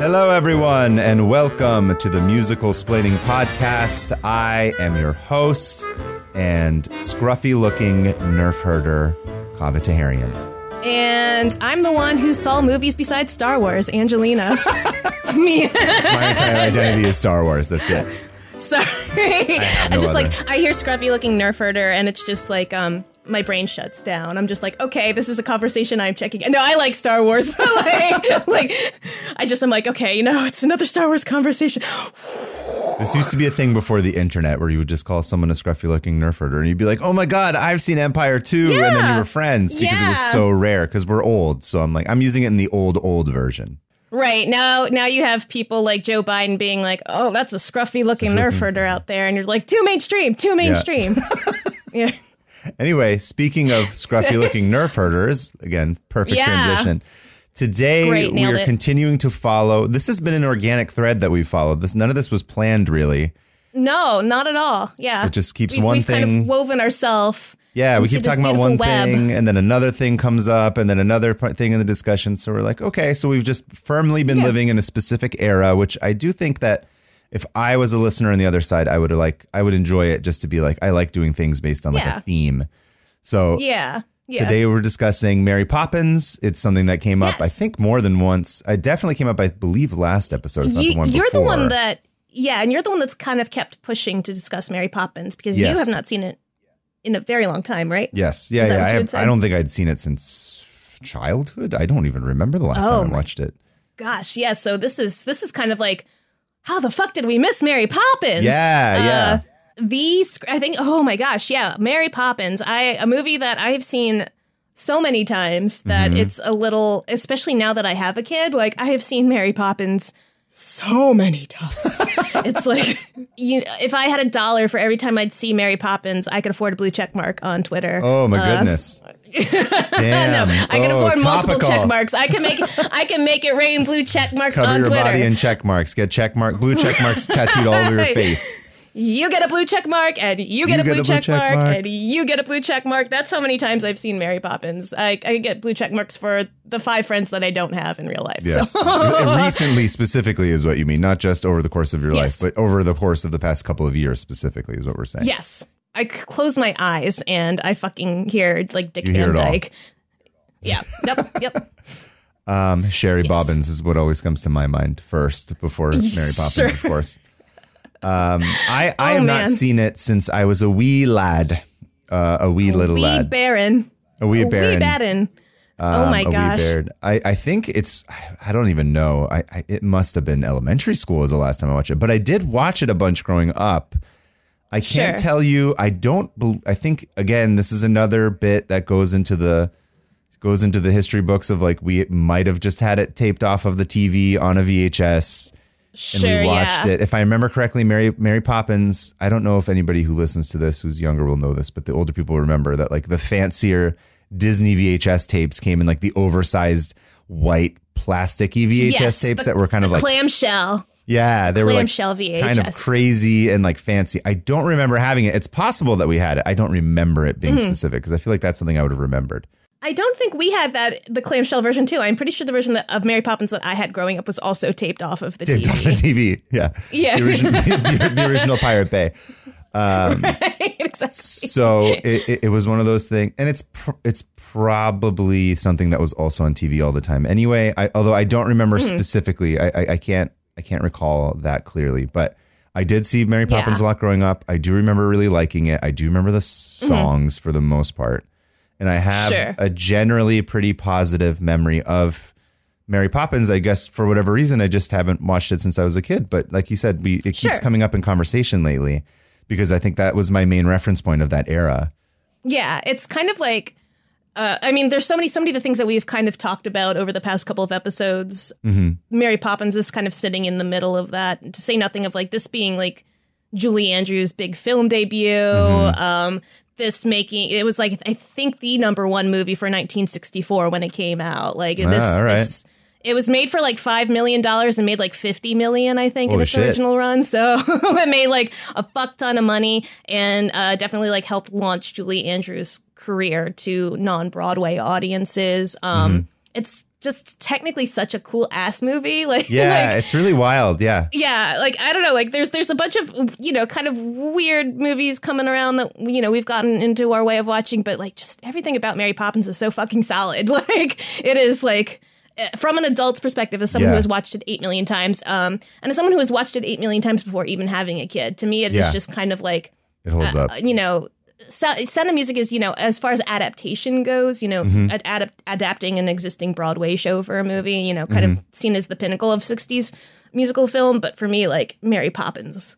Hello, everyone, and welcome to the Musical Splaining Podcast. I am your host and scruffy looking nerf herder, Kaveh Taherian. And I'm the one who saw movies besides Star Wars, Angelina. Me. My entire identity is Star Wars. That's it. Sorry. I, no just other. like I hear scruffy looking nerf herder and it's just like um my brain shuts down. I'm just like, okay, this is a conversation I'm checking. No, I like Star Wars, but like like I just am like, okay, you know, it's another Star Wars conversation. This used to be a thing before the internet where you would just call someone a scruffy looking nerf herder and you'd be like, oh my God, I've seen Empire too. And then you were friends because it was so rare because we're old. So I'm like, I'm using it in the old, old version. Right. Now now you have people like Joe Biden being like, Oh, that's a scruffy looking nerf herder out there and you're like, too mainstream, too mainstream. yeah. Anyway, speaking of scruffy looking nerf herders, again, perfect Yeah. transition. Today Great, we are it. continuing to follow. This has been an organic thread that we followed. This none of this was planned really. No, not at all. Yeah. It just keeps We've- one we've Kind thing- of woven ourselves. Yeah, we keep talking about one web. thing and then another thing comes up and then another thing in the discussion. So we're like, okay, so we've just firmly been Yeah. living in a specific era, which I do think that if I was a listener on the other side, I would like I would enjoy it just to be like I like doing things based on like Yeah. a theme. So Yeah. Yeah. Today we're discussing Mary Poppins. It's something that came up, I Yes. think, more than once. I definitely came up, I believe, last episode. If not you, the one you're the before. one that yeah, and you're the one that's kind of kept pushing to discuss Mary Poppins because Yes. you have not seen it in a very long time, right? Yes, yeah, Is that yeah. what I, you have? I don't think I'd seen it since childhood. I don't even remember the last Oh time I oh my- watched it. Gosh, yeah. So this is this is kind of like how the fuck did we miss Mary Poppins? Yeah, yeah. Uh, these I think oh my gosh, yeah, Mary Poppins. I a movie that I have seen so many times that Mm-hmm. it's a little especially now that I have a kid, like I have seen Mary Poppins so many times. it's like you if I had a dollar for every time I'd see Mary Poppins, I could afford a blue check mark on Twitter. Oh my Uh, goodness! Damn! no, I can Oh, afford multiple topical. check marks. I can make I can make it rain blue check marks Cover on your Twitter. body in check marks. Get check mark, blue check marks tattooed all over your face. you get a blue check mark and you get, a, blue check, mark, and you get a blue check mark. That's how many times I've seen Mary Poppins. I, I get blue check marks for the five friends that I don't have in real life. Yes, So recently, specifically, is what you mean. Not just over the course of your Yes. life, but over the course of the past couple of years, specifically, is what we're saying. yes, I close my eyes and I fucking hear like Dick You Van. Dyke. Yeah. Yep. Yep. Um, Sherry Bobbins is what always comes to my mind first before Mary Poppins, Sure. of course. Um, I I Oh, have not seen it since I was a wee lad, uh, a wee little Wee lad, Baron. a wee Wee baron. Baron. um, oh my a wee gosh. I, I think it's I don't even know. I, I it must have been elementary school was the last time I watched it, but I did watch it a bunch growing up. I can't Sure. tell you. I don't. I think again, this is another bit that goes into the goes into the history books of like we might have just had it taped off of the TV on a VHS and Sure. we watched yeah. it. If I remember correctly, Mary Mary Poppins. I don't know if anybody who listens to this who's younger will know this, but the older people remember that like the fancier Disney VHS tapes came in like the oversized white plasticky VHS Yes, tapes that were kind of like clamshell. Yeah, they were like clamshell kind of crazy and like fancy. I don't remember having it. It's possible that we had it. I don't remember it Mm-hmm. being specific because I feel like that's something I would have remembered. I don't think we had that the clamshell version too. I'm pretty sure the version that, of Mary Poppins that I had growing up was also taped off of the Taped TV. off the TV. Yeah. Yeah. The original, the, the original Pirate Bay. exactly. so it, it, it was one of those things and it's pr- it's probably something that was also on tv all the time anyway I, although i don't remember Hmm. specifically I, I i can't i can't recall that clearly but i did see mary poppins Yeah. a lot growing up i do remember really liking it i do remember the songs for the most part and i have Mm-hmm. Sure. a generally pretty positive memory of Mary Poppins, I guess for whatever reason, I just haven't watched it since I was a kid. But like you said, we it keeps Sure. coming up in conversation lately because I think that was my main reference point of that era. Yeah, it's kind of like uh, I mean, there's so many, so many of the things that we've kind of talked about over the past couple of episodes. Mm-hmm. Mary Poppins is kind of sitting in the middle of that. To say nothing of like this being like Julie Andrews' big film debut. Mm-hmm. Um, this making it was like I think the number one movie for 1964 when it came out. Like this, Ah, right. this it was made for like five million dollars and made like fifty million, I think, in Holy its shit. original run. So it made like a fuck ton of money and uh, definitely like helped launch Julie Andrews' career to non Broadway audiences. Um, Mm-hmm. It's just technically such a cool ass movie. Like Yeah, like, it's really wild. Yeah. yeah, like I don't know, like there's there's a bunch of you know kind of weird movies coming around that you know we've gotten into our way of watching, but like just everything about Mary Poppins is so fucking solid. Like it is like from an adult's perspective, as someone Yeah. who has watched it eight million times, um, and as someone who has watched it eight million times before even having a kid, to me it Yeah. is just kind of like It holds up. you know, so, Sound of Music is, you know, as far as adaptation goes, you know, Mm-hmm. ad- adapt- adapting an existing Broadway show for a movie, you know, kind Mm-hmm. of seen as the pinnacle of 60s musical film. But for me, like, Mary Poppins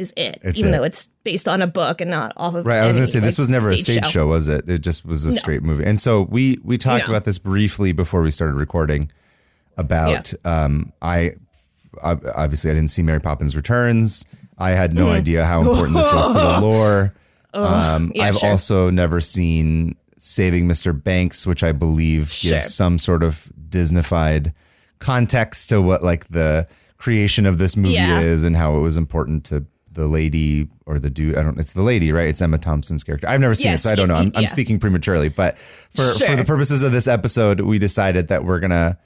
is it, It's even it. though it's based on a book and not off of Right, I was to say this was never a stage show. was it? It just was a straight movie. And so we we talked No. about this briefly before we started recording about um I ob- obviously I didn't see Mary Poppins Returns. I had Mm-hmm. no idea how important this was to the lore. Um, yeah, I've sure. also never seen Saving Mr. Banks, which I believe Sure. gives some sort of Disneyfied context to what like the creation of this movie Yeah. is and how it was important to the lady or the dude. I don't. It's the lady, right? It's Emma Thompson's character. I've never seen Yes, it, so I don't know. I'm, I'm speaking prematurely, but for for the purposes of this episode, we decided that we're gonna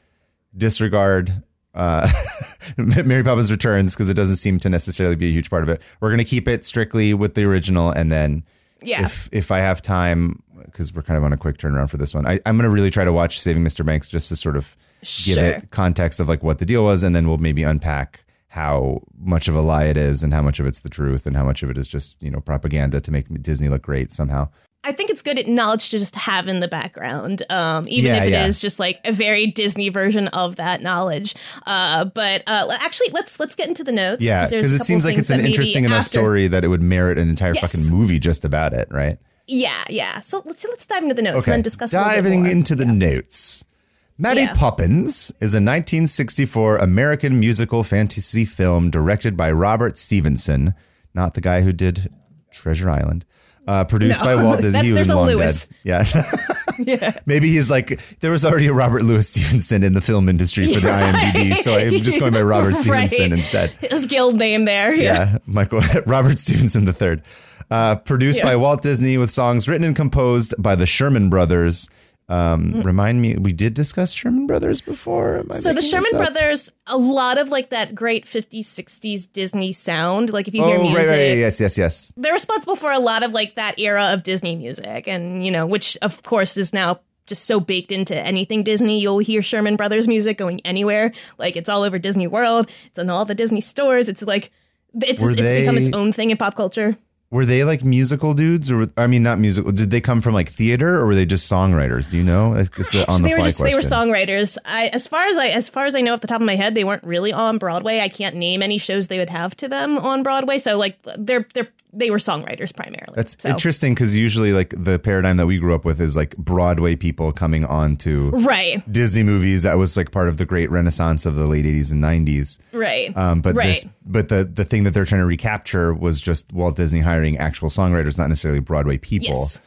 disregard uh, Mary Poppins Returns because it doesn't seem to necessarily be a huge part of it. We're gonna keep it strictly with the original, and then Yeah. if if I have time, because we're kind of on a quick turnaround for this one, I, I'm gonna really try to watch Saving Mr. Banks just to sort of give Sure. it context of like what the deal was, and then we'll maybe unpack how much of a lie it is and how much of it's the truth and how much of it is just you know propaganda to make Disney look great somehow. I think it's good knowledge to just have in the background, um, even Yeah, if it is yeah. just like a very Disney version of that knowledge. Uh, but uh, actually, let's let's get into the notes. Yeah, because it seems like it's an interesting enough after- story that it would merit an entire Yes. fucking movie just about it, right? Yeah, yeah. So let's let's dive into the notes and then discuss Diving into the notes. Mary Yeah. Poppins is a 1964 American musical fantasy film directed by Robert Stevenson, not the guy who did Treasure Island. Uh, produced No. by Walt Disney, That's- who there's is a long Lewis. dead. Yeah. Maybe he's like, there was already a Robert Louis Stevenson in the film industry for the IMDb, so I'm just going by Robert Stevenson Right. instead. His guild name there. Yeah. Yeah, Michael Robert Stevenson III. Uh, produced Yeah. by Walt Disney with songs written and composed by the Sherman Brothers. Um, Mm. Remind me, we did discuss Sherman Brothers before. So the Sherman? Brothers, a lot of like that great 50s, 60s Disney sound. Like if you hear Oh, music, right, right, yes, yes, yes. they're responsible for a lot of like that era of Disney music, and you know, which of course is now just so baked into anything Disney. You'll hear Sherman Brothers music going anywhere. Like it's all over Disney World. It's in all the Disney stores. It's like it's Were it's become its own thing in pop culture. Were they like musical dudes, or I mean, not musical? Did they come from like theater, or were they just songwriters? Do you know? It's on the they were just question. they were songwriters. I as far as I as far as I know off the top of my head, they weren't really on Broadway. I can't name any shows they would have to them on Broadway. So like they're they're they were songwriters primarily. That's so. interesting because usually, like the paradigm that we grew up with is like Broadway people coming on to Right, Disney movies. That was like part of the great renaissance of the late '80s and '90s. right, Um, but right. this, but the the thing that they're trying to recapture was just Walt Disney hiring actual songwriters, not necessarily Broadway people. yes,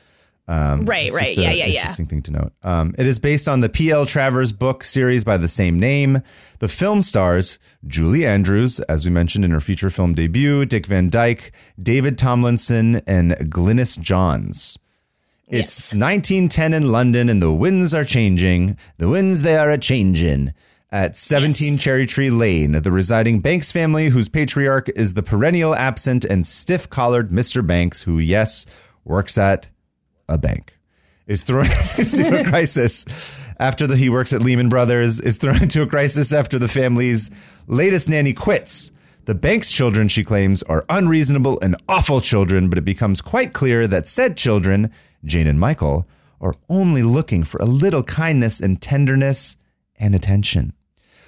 right, right, just yeah, yeah, yeah. Interesting thing to note. Um, it is based on the P.L. Travers book series by the same name. The film stars Julie Andrews, as we mentioned in her feature film debut, Dick Van Dyke, David Tomlinson, and Glynis Johns. It's Yes. 1910 in London, and the winds are changing. The winds they are a changing. At 17 Yes. Cherry Tree Lane, the residing Banks family, whose patriarch is the perennial absent and stiff collared Mr. Banks, who, yes, works at a bank, is thrown into a crisis after the, he works at Lehman Brothers, is thrown into a crisis after the family's latest nanny quits. The bank's children, she claims, are unreasonable and awful children, but it becomes quite clear that said children, Jane and Michael, are only looking for a little kindness and tenderness and attention.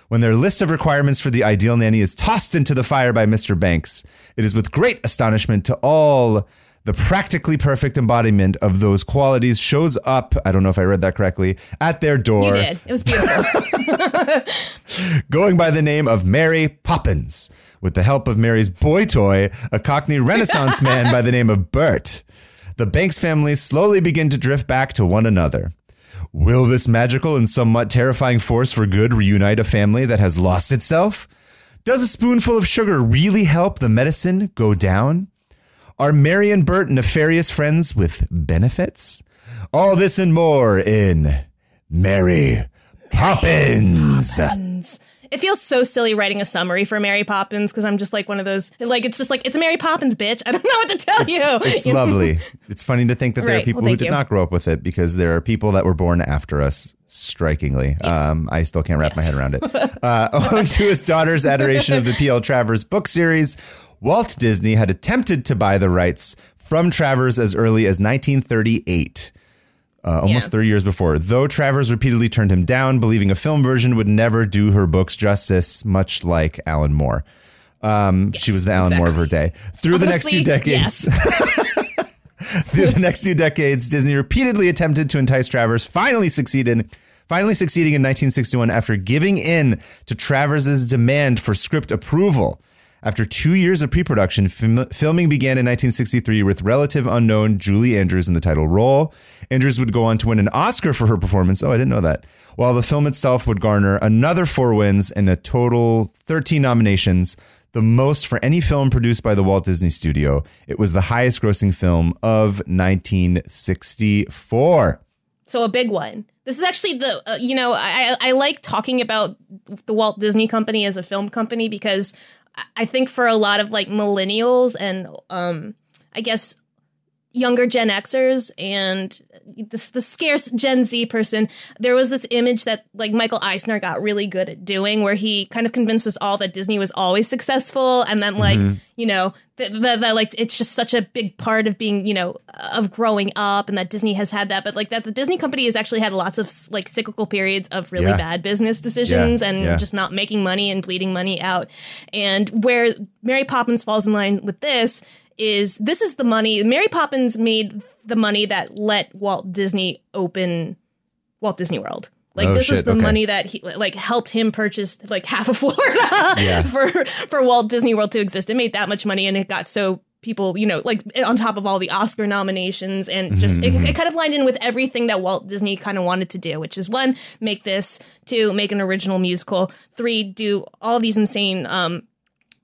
When their list of requirements for the ideal nanny is tossed into the fire by Mr. Banks, it is with great astonishment to all the practically perfect embodiment of those qualities shows up. I don't know if I read that correctly at their door, You did. It was beautiful. going by the name of Mary Poppins, with the help of Mary's boy toy, a Cockney Renaissance man by the name of Bert. The Banks family slowly begin to drift back to one another. Will this magical and somewhat terrifying force for good reunite a family that has lost itself? Does a spoonful of sugar really help the medicine go down? Are Mary and Bert nefarious friends with benefits? All this and more in Mary Poppins. Poppins. It feels so silly writing a summary for Mary Poppins because I'm just like one of those like it's just like it's Mary Poppins bitch. I don't know what to tell you. It's lovely. It's funny to think that there are people Well, who did you. not grow up with it because there are people that were born after us. Strikingly, um, I still can't wrap my head around it. Uh, owing to his daughter's adoration of the P.L. Travers book series, Walt Disney had attempted to buy the rights from Travers as early as 1938. Uh, almost Yeah. 30 years before, though Travers repeatedly turned him down, believing a film version would never do her books justice, much like Alan Moore. Um, she was the Alan Moore of her day. Through the next few decades, Yes. through the next two decades, Disney repeatedly attempted to entice Travers, finally succeeded, finally succeeding in 1961 after giving in to Travers's demand for script approval. After two years of pre-production, film- filming began in 1963 with relative unknown Julie Andrews in the title role. Andrews would go on to win an Oscar for her performance. Oh, I didn't know that. While the film itself would garner another four wins and a total 13 nominations, the most for any film produced by the Walt Disney Studio. It was the highest grossing film of 1964. So a big one. This is actually the uh, you know I I like talking about the Walt Disney Company as a film company because I- think for a lot of like millennials and um I guess younger Gen Xers and this the scarce Gen Z person, there was this image that like Michael Eisner got really good at doing, where he kind of convinced us all that Disney was always successful, and then like mm-hmm. you know that that like it's just such a big part of being you know of growing up, and that Disney has had that, but like that the Disney company has actually had lots of like cyclical periods of really Yeah. bad business decisions Yeah, and yeah. just not making money and bleeding money out, and where Mary Poppins falls in line with this is this is the money Mary Poppins made the money that let Walt Disney open Walt Disney World. Like Oh, this shit, the okay. money that he like helped him purchase like half of Florida Yeah. for for Walt Disney World to exist. It made that much money and it got so people, you know, like on top of all the Oscar nominations and just Mm-hmm, it, it kind of lined in with everything that Walt Disney kind of wanted to do, which is one, make this, two, make an original musical, three, do all these insane um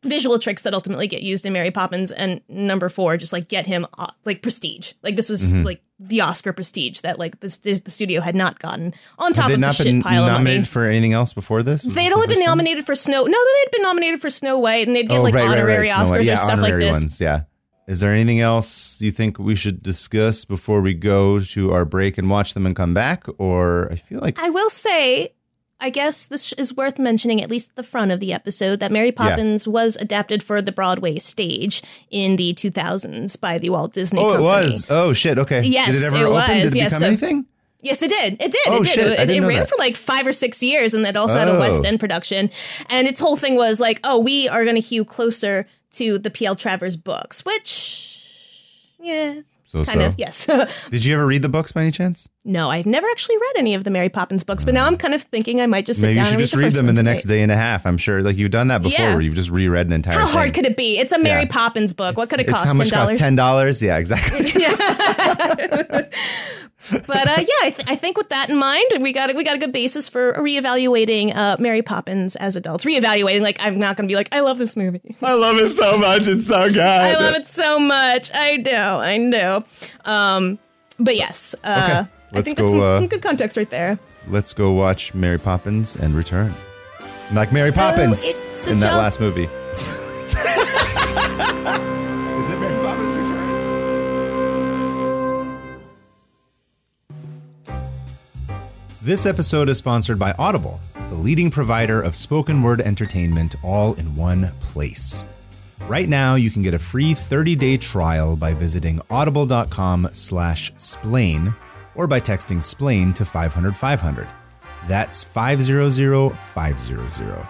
visual tricks that ultimately get used in Mary Poppins, and number four, just like get him uh, like prestige. Like this was Mm-hmm. like the Oscar prestige that like this, this the studio had not gotten on top of the not shit been pile of money. nominated for anything else before this? Was They'd this only the been first one? nominated for Snow. No, they'd been nominated for Snow White, and they'd get Oh, like right, right, right. honorary Oscars yeah, or stuff like honorary this. Ones, yeah. Is there anything else you think we should discuss before we go to our break and watch them and come back? Or I feel like I will say, I guess this is worth mentioning, at least at the front of the episode, that Mary Poppins was adapted for the Broadway stage in the 2000s by the Walt Disney oh, it was. Oh shit. Okay. Yes, Did it ever it open? was. Did it Yes, become so- anything? Yes, it did. It did. Oh, it did. shit, It, it ran that. for like five or six years, and it also had a Oh. West End production. And its whole thing was like, oh, we are going to hew closer to the P.L. Travers books, which, yeah, So kind so. of, yes. Did you ever read the books by any chance? no, I've never actually read any of the Mary Poppins books, but now I'm kind of thinking I might just sit Maybe you down should and just read, read them in the next day and a half. I'm sure, like you've done that before, Yeah. where you've just reread an entire. How hard could it be? It's a Mary Yeah. Poppins book. What could it It's cost? how much cost? dollars. Ten dollars? Yeah, exactly. But uh, yeah, I, th- I think with that in mind, we got a, we got a good basis for reevaluating uh, Mary Poppins as adults. Reevaluating, like I'm not going to be like, I love this movie. I love it so much. It's so good. I love it so much. I do. I do. Um, but yes, uh, Okay, I let's think that's go, some, uh, some good context right there. Let's go watch Mary Poppins and return. Like Mary Poppins Oh, it's a in that jump. last movie. This episode is sponsored by Audible, the leading provider of spoken word entertainment all in one place. Right now, you can get a free 30-day trial by visiting audible.com slash splain or by texting splain to 500 500. That's 500-500.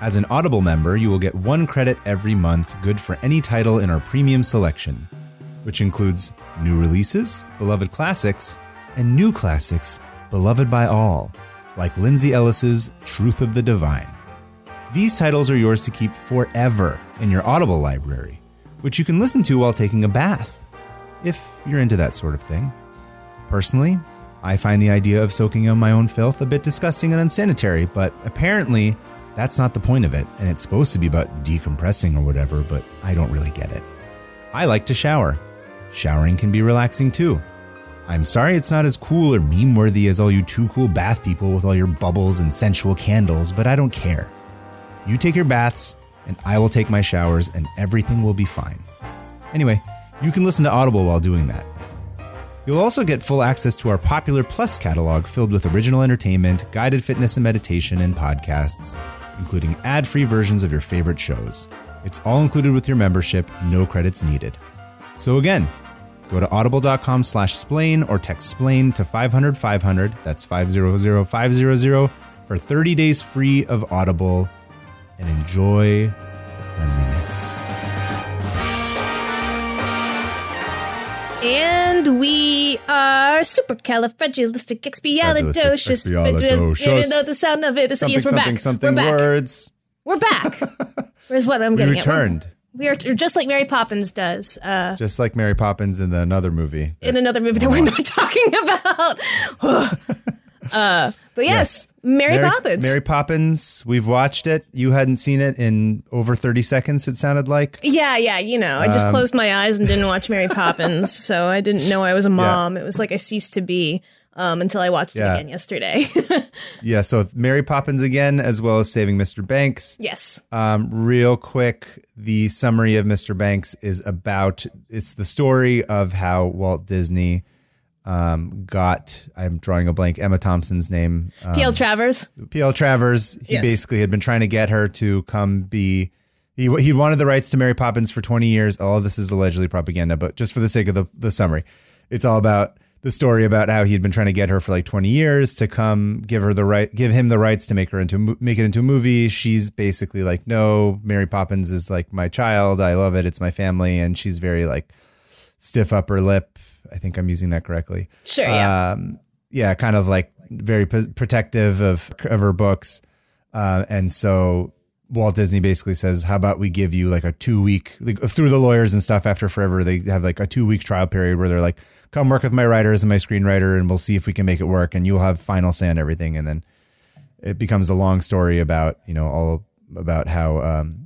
As an Audible member, you will get one credit every month, good for any title in our premium selection, which includes new releases, beloved classics, and new classics beloved by all, like Lindsay Ellis's Truth of the Divine. These titles are yours to keep forever in your Audible library, which you can listen to while taking a bath, if you're into that sort of thing. Personally, I find the idea of soaking in my own filth a bit disgusting and unsanitary, but apparently that's not the point of it, and it's supposed to be about decompressing or whatever, but I don't really get it. I like to shower. Showering can be relaxing too. I'm sorry it's not as cool or meme worthy as all you too cool bath people with all your bubbles and sensual candles, but I don't care. You take your baths, and I will take my showers, and everything will be fine. Anyway, you can listen to Audible while doing that. You'll also get full access to our popular Plus catalog filled with original entertainment, guided fitness and meditation, and podcasts, including ad free versions of your favorite shows. It's all included with your membership, no credits needed. So again, go to audible.com slash splain or text splain to 500 500, that's 500 500, for 30 days free of Audible and enjoy the cleanliness. And we are supercalifragilisticexpialidocious. Even though the sound of it is Something, yes, we're something, back. something we're back. words. We're back. Where's what I'm We getting at. We're- returned, just like Mary Poppins does uh, just like Mary Poppins in the another movie. in another movie that we're not talking about. uh, but yes, Mary, Poppins. Mary Poppins. We've watched it. You hadn't seen it in over 30 seconds, it sounded like. Yeah, yeah, you know, I just Um, closed my eyes and didn't watch Mary Poppins, so I didn't know I was a mom. It was like I ceased to be um, until I watched Yeah. it again yesterday. Yeah, so Mary Poppins again, as well as Saving Mr. Banks. yes. Um, real quick, the summary of Mr. Banks is about it's the story of how Walt Disney um, got. I'm drawing a blank. Emma Thompson's name. Um, P.L. Travers. P.L. Travers. He Yes. basically had been trying to get her to come be. He he wanted the rights to Mary Poppins for 20 years. All of this is allegedly propaganda, but just for the sake of the the summary, it's all about the story about how he had been trying to get her for like 20 years to come give her the right give him the rights to make her into make it into a movie. She's basically like, "No, Mary Poppins is like my child. I love it. It's my family." And she's very like stiff upper lip. I think I'm using that correctly Sure, yeah. um, yeah, kind of like very p- protective of of her books, uh, and so Walt Disney basically says, "How about we give you like a two week like, through the lawyers and stuff after forever? They have like a two week trial period where they're like, come work with my writers and my screenwriter, and we'll see if we can make it work, and you'll have final say on everything, and then it becomes a long story about you know all about how." Um,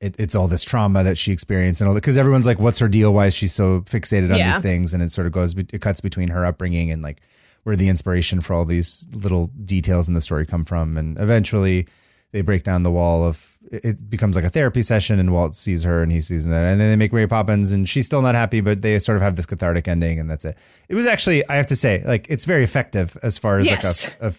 it, it's all this trauma that she experienced and all that because everyone's like, "What's her deal? Why is she so fixated on Yeah. these things?" And it sort of goes, it cuts between her upbringing and like where the inspiration for all these little details in the story come from. And eventually, they break down the wall of it becomes like a therapy session, and Walt sees her and he sees that, and then they make Mary Poppins, and she's still not happy, but they sort of have this cathartic ending, and that's it. It was actually, I have to say, like it's very effective as far as Yes. like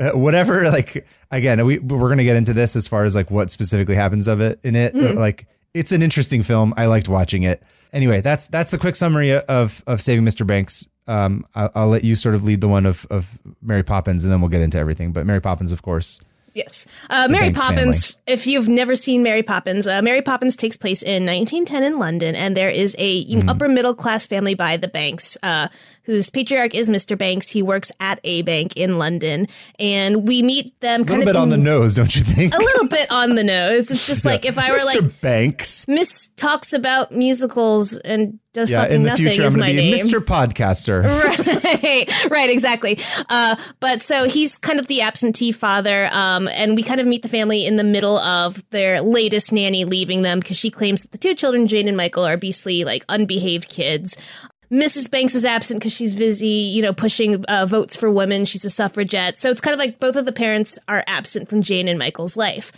a, a whatever like again we we're gonna get into this as far as like what specifically happens of it in it Mm-hmm. like it's an interesting film i liked watching it anyway that's that's the quick summary of of saving mr banks um i'll, I'll let you sort of lead the one of of mary poppins and then we'll get into everything but mary poppins of course Yes. Uh, Mary Poppins, if you've never seen Mary Poppins, uh, Mary Poppins takes place in 1910 in London, and there is a Mm-hmm. upper middle class family by the Banks, uh, whose patriarch is Mr. Banks. He works at a bank in London, and we meet them kind a little of bit on the nose don't you think a little bit on the nose. It's just like if I were like mr like banks Miss talks about musicals and does yeah fucking in the nothing future i'm gonna my be name. mr podcaster right, right, exactly. Uh, but so he's kind of the absentee father, um, and we kind of meet the family in the middle of their latest nanny leaving them because she claims that the two children, Jane and Michael, are beastly, like unbehaved kids. Mrs. Banks is absent because she's busy, you know, pushing uh, votes for women. She's a suffragette. So it's kind of like both of the parents are absent from Jane and Michael's life.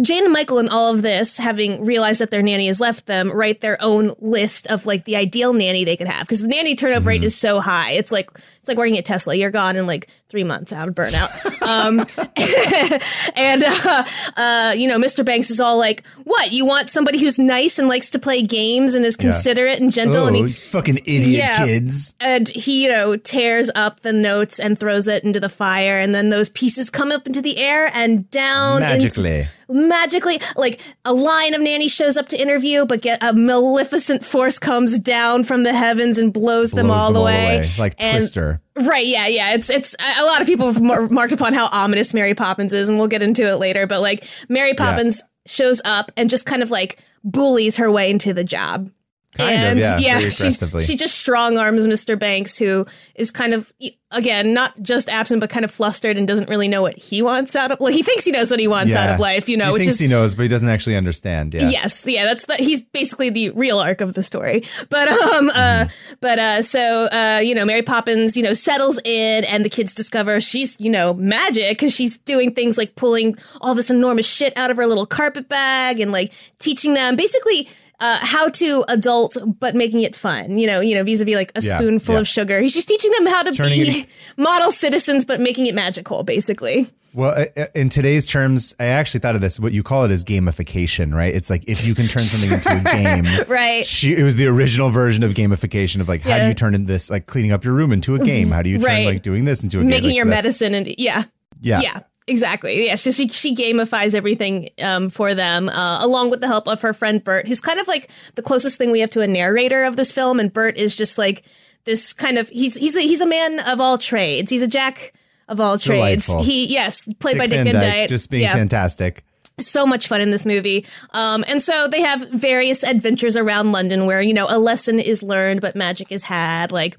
Jane and Michael in all of this, having realized that their nanny has left them, write their own list of like the ideal nanny they could have because the nanny turnover rate is so high. It's like it's like working at Tesla. You're gone in like three months out of burnout. um, and uh, uh, you know, Mr. Banks is all like, "What? You want somebody who's nice and likes to play games and is considerate and gentle?" and oh he, fucking idiot Yeah. kids and he, you know, tears up the notes and throws it into the fire, and then those pieces come up into the air and down into- magically magically like a line of nannies shows up to interview but get a maleficent force comes down from the heavens and blows, them, Blows all, the way. like And- twister right yeah yeah. It's it's a lot of people have mar- marked upon how ominous mary poppins is and we'll get into it later but like mary poppins shows up and just kind of like bullies her way into the job Kind of, yeah, very she, she just strong arms Mr. Banks, who is kind of again not just absent, but kind of flustered and doesn't really know what he wants out of. Well, he thinks he knows what he wants out of life, you know, he which thinks is he knows, but he doesn't actually understand. Yeah. Yes, yeah, that's the he's basically the real arc of the story. But um uh Mm-hmm. but uh so uh you know Mary Poppins, you know, settles in and the kids discover she's, you know, magic cuz she's doing things like pulling all this enormous shit out of her little carpet bag and like teaching them basically uh, how to adult, but making it fun. You know, you know, vis-a-vis like a Yeah, spoonful yeah. of sugar. He's just teaching them how to Turning be model citizens, but making it magical, basically. Well, in today's terms, I actually thought of this. What you call it is gamification, right? It's like if you can turn something into a game. Right. She, it was the original version of gamification of like, how do you turn this, like cleaning up your room into a game? How do you turn Right. like doing this into a game? Making Like, your so medicine and yeah. Yeah. Yeah, exactly. Yeah, so she she gamifies everything um, for them, uh, along with the help of her friend Bert, who's kind of like the closest thing we have to a narrator of this film. And Bert is just like this kind of he's he's a, he's a man of all trades. He's a jack of all trades. Delightful. He yes, played by Dick Van Dyke. just being yeah fantastic. So much fun in this movie. Um, and so they have various adventures around London where, you know, a lesson is learned, but magic is had. Like,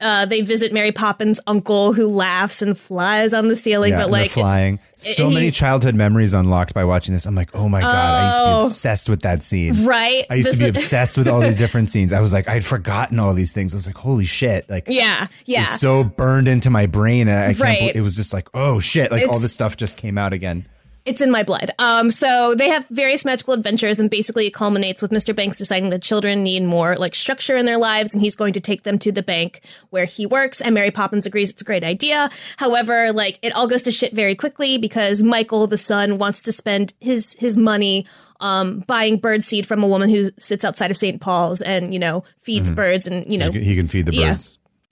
uh, they visit Mary Poppins' uncle who laughs and flies on the ceiling, Yeah, but like, flying. So he- many childhood memories unlocked by watching this. I'm like, oh my god, I used to be Oh. obsessed with that scene. right? I used This to be is- obsessed with all these different scenes. I was like, I'd forgotten all these things. I was like, holy shit! Like, Yeah, yeah. it's so burned into my brain. I, I can't. Right. believe- It was just like, oh shit! Like all this stuff just came out again. It's in my blood. Um, so they have various magical adventures, and basically it culminates with Mr. Banks deciding that children need more like structure in their lives, and he's going to take them to the bank where he works. And Mary Poppins agrees it's a great idea. However, like it all goes to shit very quickly because Michael, the son, wants to spend his his money um, buying bird seed from a woman who sits outside of St. Paul's and you know feeds birds and you know He can feed the yeah.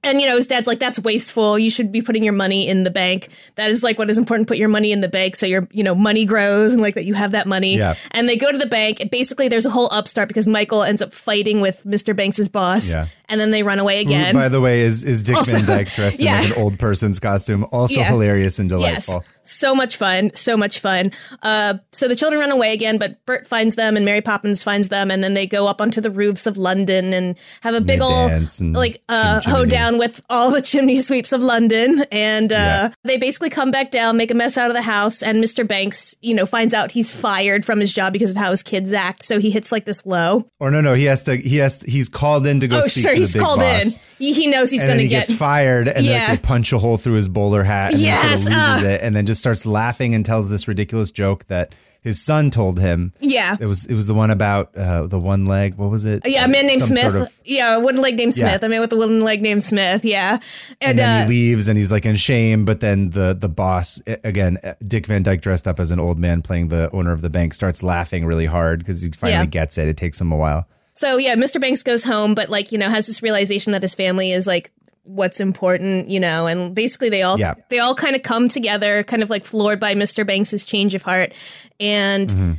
And you know, his dad's like, "That's wasteful. You should be putting your money in the bank. That is like what is important. Put your money in the bank so your you know money grows and like that you have that money." Yeah. And they go to the bank, and basically there's a whole upstart because Michael ends up fighting with Mr. Banks's boss. Yeah. And then they run away Who, again. by the way, is is Dick Also- Van Dyke dressed yeah. in like an old person's costume? Also hilarious and Yes. So much fun. So much fun. Uh, so the children run away again, but Bert finds them and Mary Poppins finds them. And then they go up onto the roofs of London and have a big old, like, uh, chim- hoe chimney. down with all the chimney sweeps of London. And uh, Yeah. they basically come back down, make a mess out of the house. And Mr. Banks, you know, finds out he's fired from his job because of how his kids act. So he hits like this low. Or no, no, he has to. He has. he's called in to go Oh, speak sure. to the He's big called boss. in. He, knows he's going to get. gets fired, and Yeah. then they punch a hole through his bowler hat, and Yes, sort of loses uh. it, and then just starts laughing and tells this ridiculous joke that his son told him. yeah. It was it was the one about uh, the one leg. What was it? Yeah, a man named Some Smith. sort of- yeah, a wooden leg named Yeah. Smith. A man with a wooden leg named Smith. Yeah, and and, then uh, he leaves, and he's like in shame. But then the the boss again, uh, Dick Van Dyke dressed up as an old man playing the owner of the bank, starts laughing really hard because he finally Yeah. gets it. It takes him a while. so yeah, Mr. Banks goes home, but like you know has this realization that his family is like what's important, you know, and basically they all Yeah. they all kind of come together, kind of like floored by Mr. Banks's change of heart, and. Mm-hmm.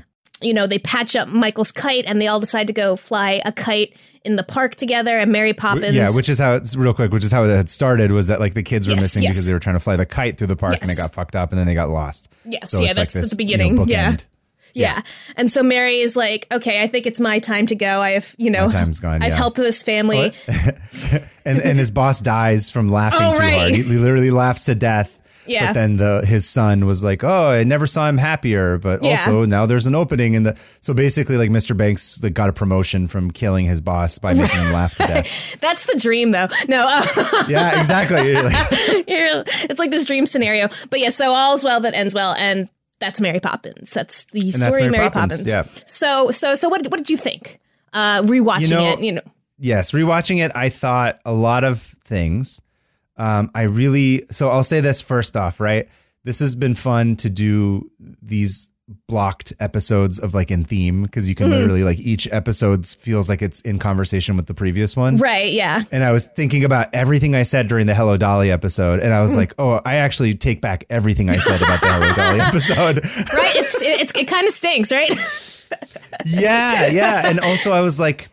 You know, they patch up Michael's kite and they all decide to go fly a kite in the park together. And Mary Poppins. Yeah, which is how it's real quick. Which is how it had started. Was that like the kids were Yes, missing yes. because they were trying to fly the kite through the park and it got fucked up, and then they got lost. Yes, so yeah, it's that's- like this, the you know, beginning. Yeah. Yeah. And so Mary is like, okay, I think it's my time to go. I have, you know, My time's gone, I've yeah. helped this family. and and his boss dies from laughing Oh, too right. hard. He, literally laughs to death. Yeah. But then the his son was like, "Oh, I never saw him happier." But Yeah. also now there's an opening in the. So basically, like Mr. Banks like, got a promotion from killing his boss by making him laugh to death. That's the dream, though. No, uh, Yeah, exactly. Like, it's like this dream scenario. But yeah, so all's well that ends well, and that's Mary Poppins. That's the story that's of Mary Mary Poppins, Poppins. yeah. So, so, so, what? What did you think? Uh, rewatching You know- it, you know. yes, rewatching it, I thought a lot of things. Um, I really so I'll say this first off, right? This has been fun to do these blocked episodes of like in theme because you can Mm-hmm. literally like each episode feels like it's in conversation with the previous one. Right? Yeah. And I was thinking about everything I said during the Hello Dolly episode, and Mm. I was like, "Oh, I actually take back everything I said about the Hello Dolly episode." Right. It's it's it kind of stinks, right? yeah, yeah. And also, I was like,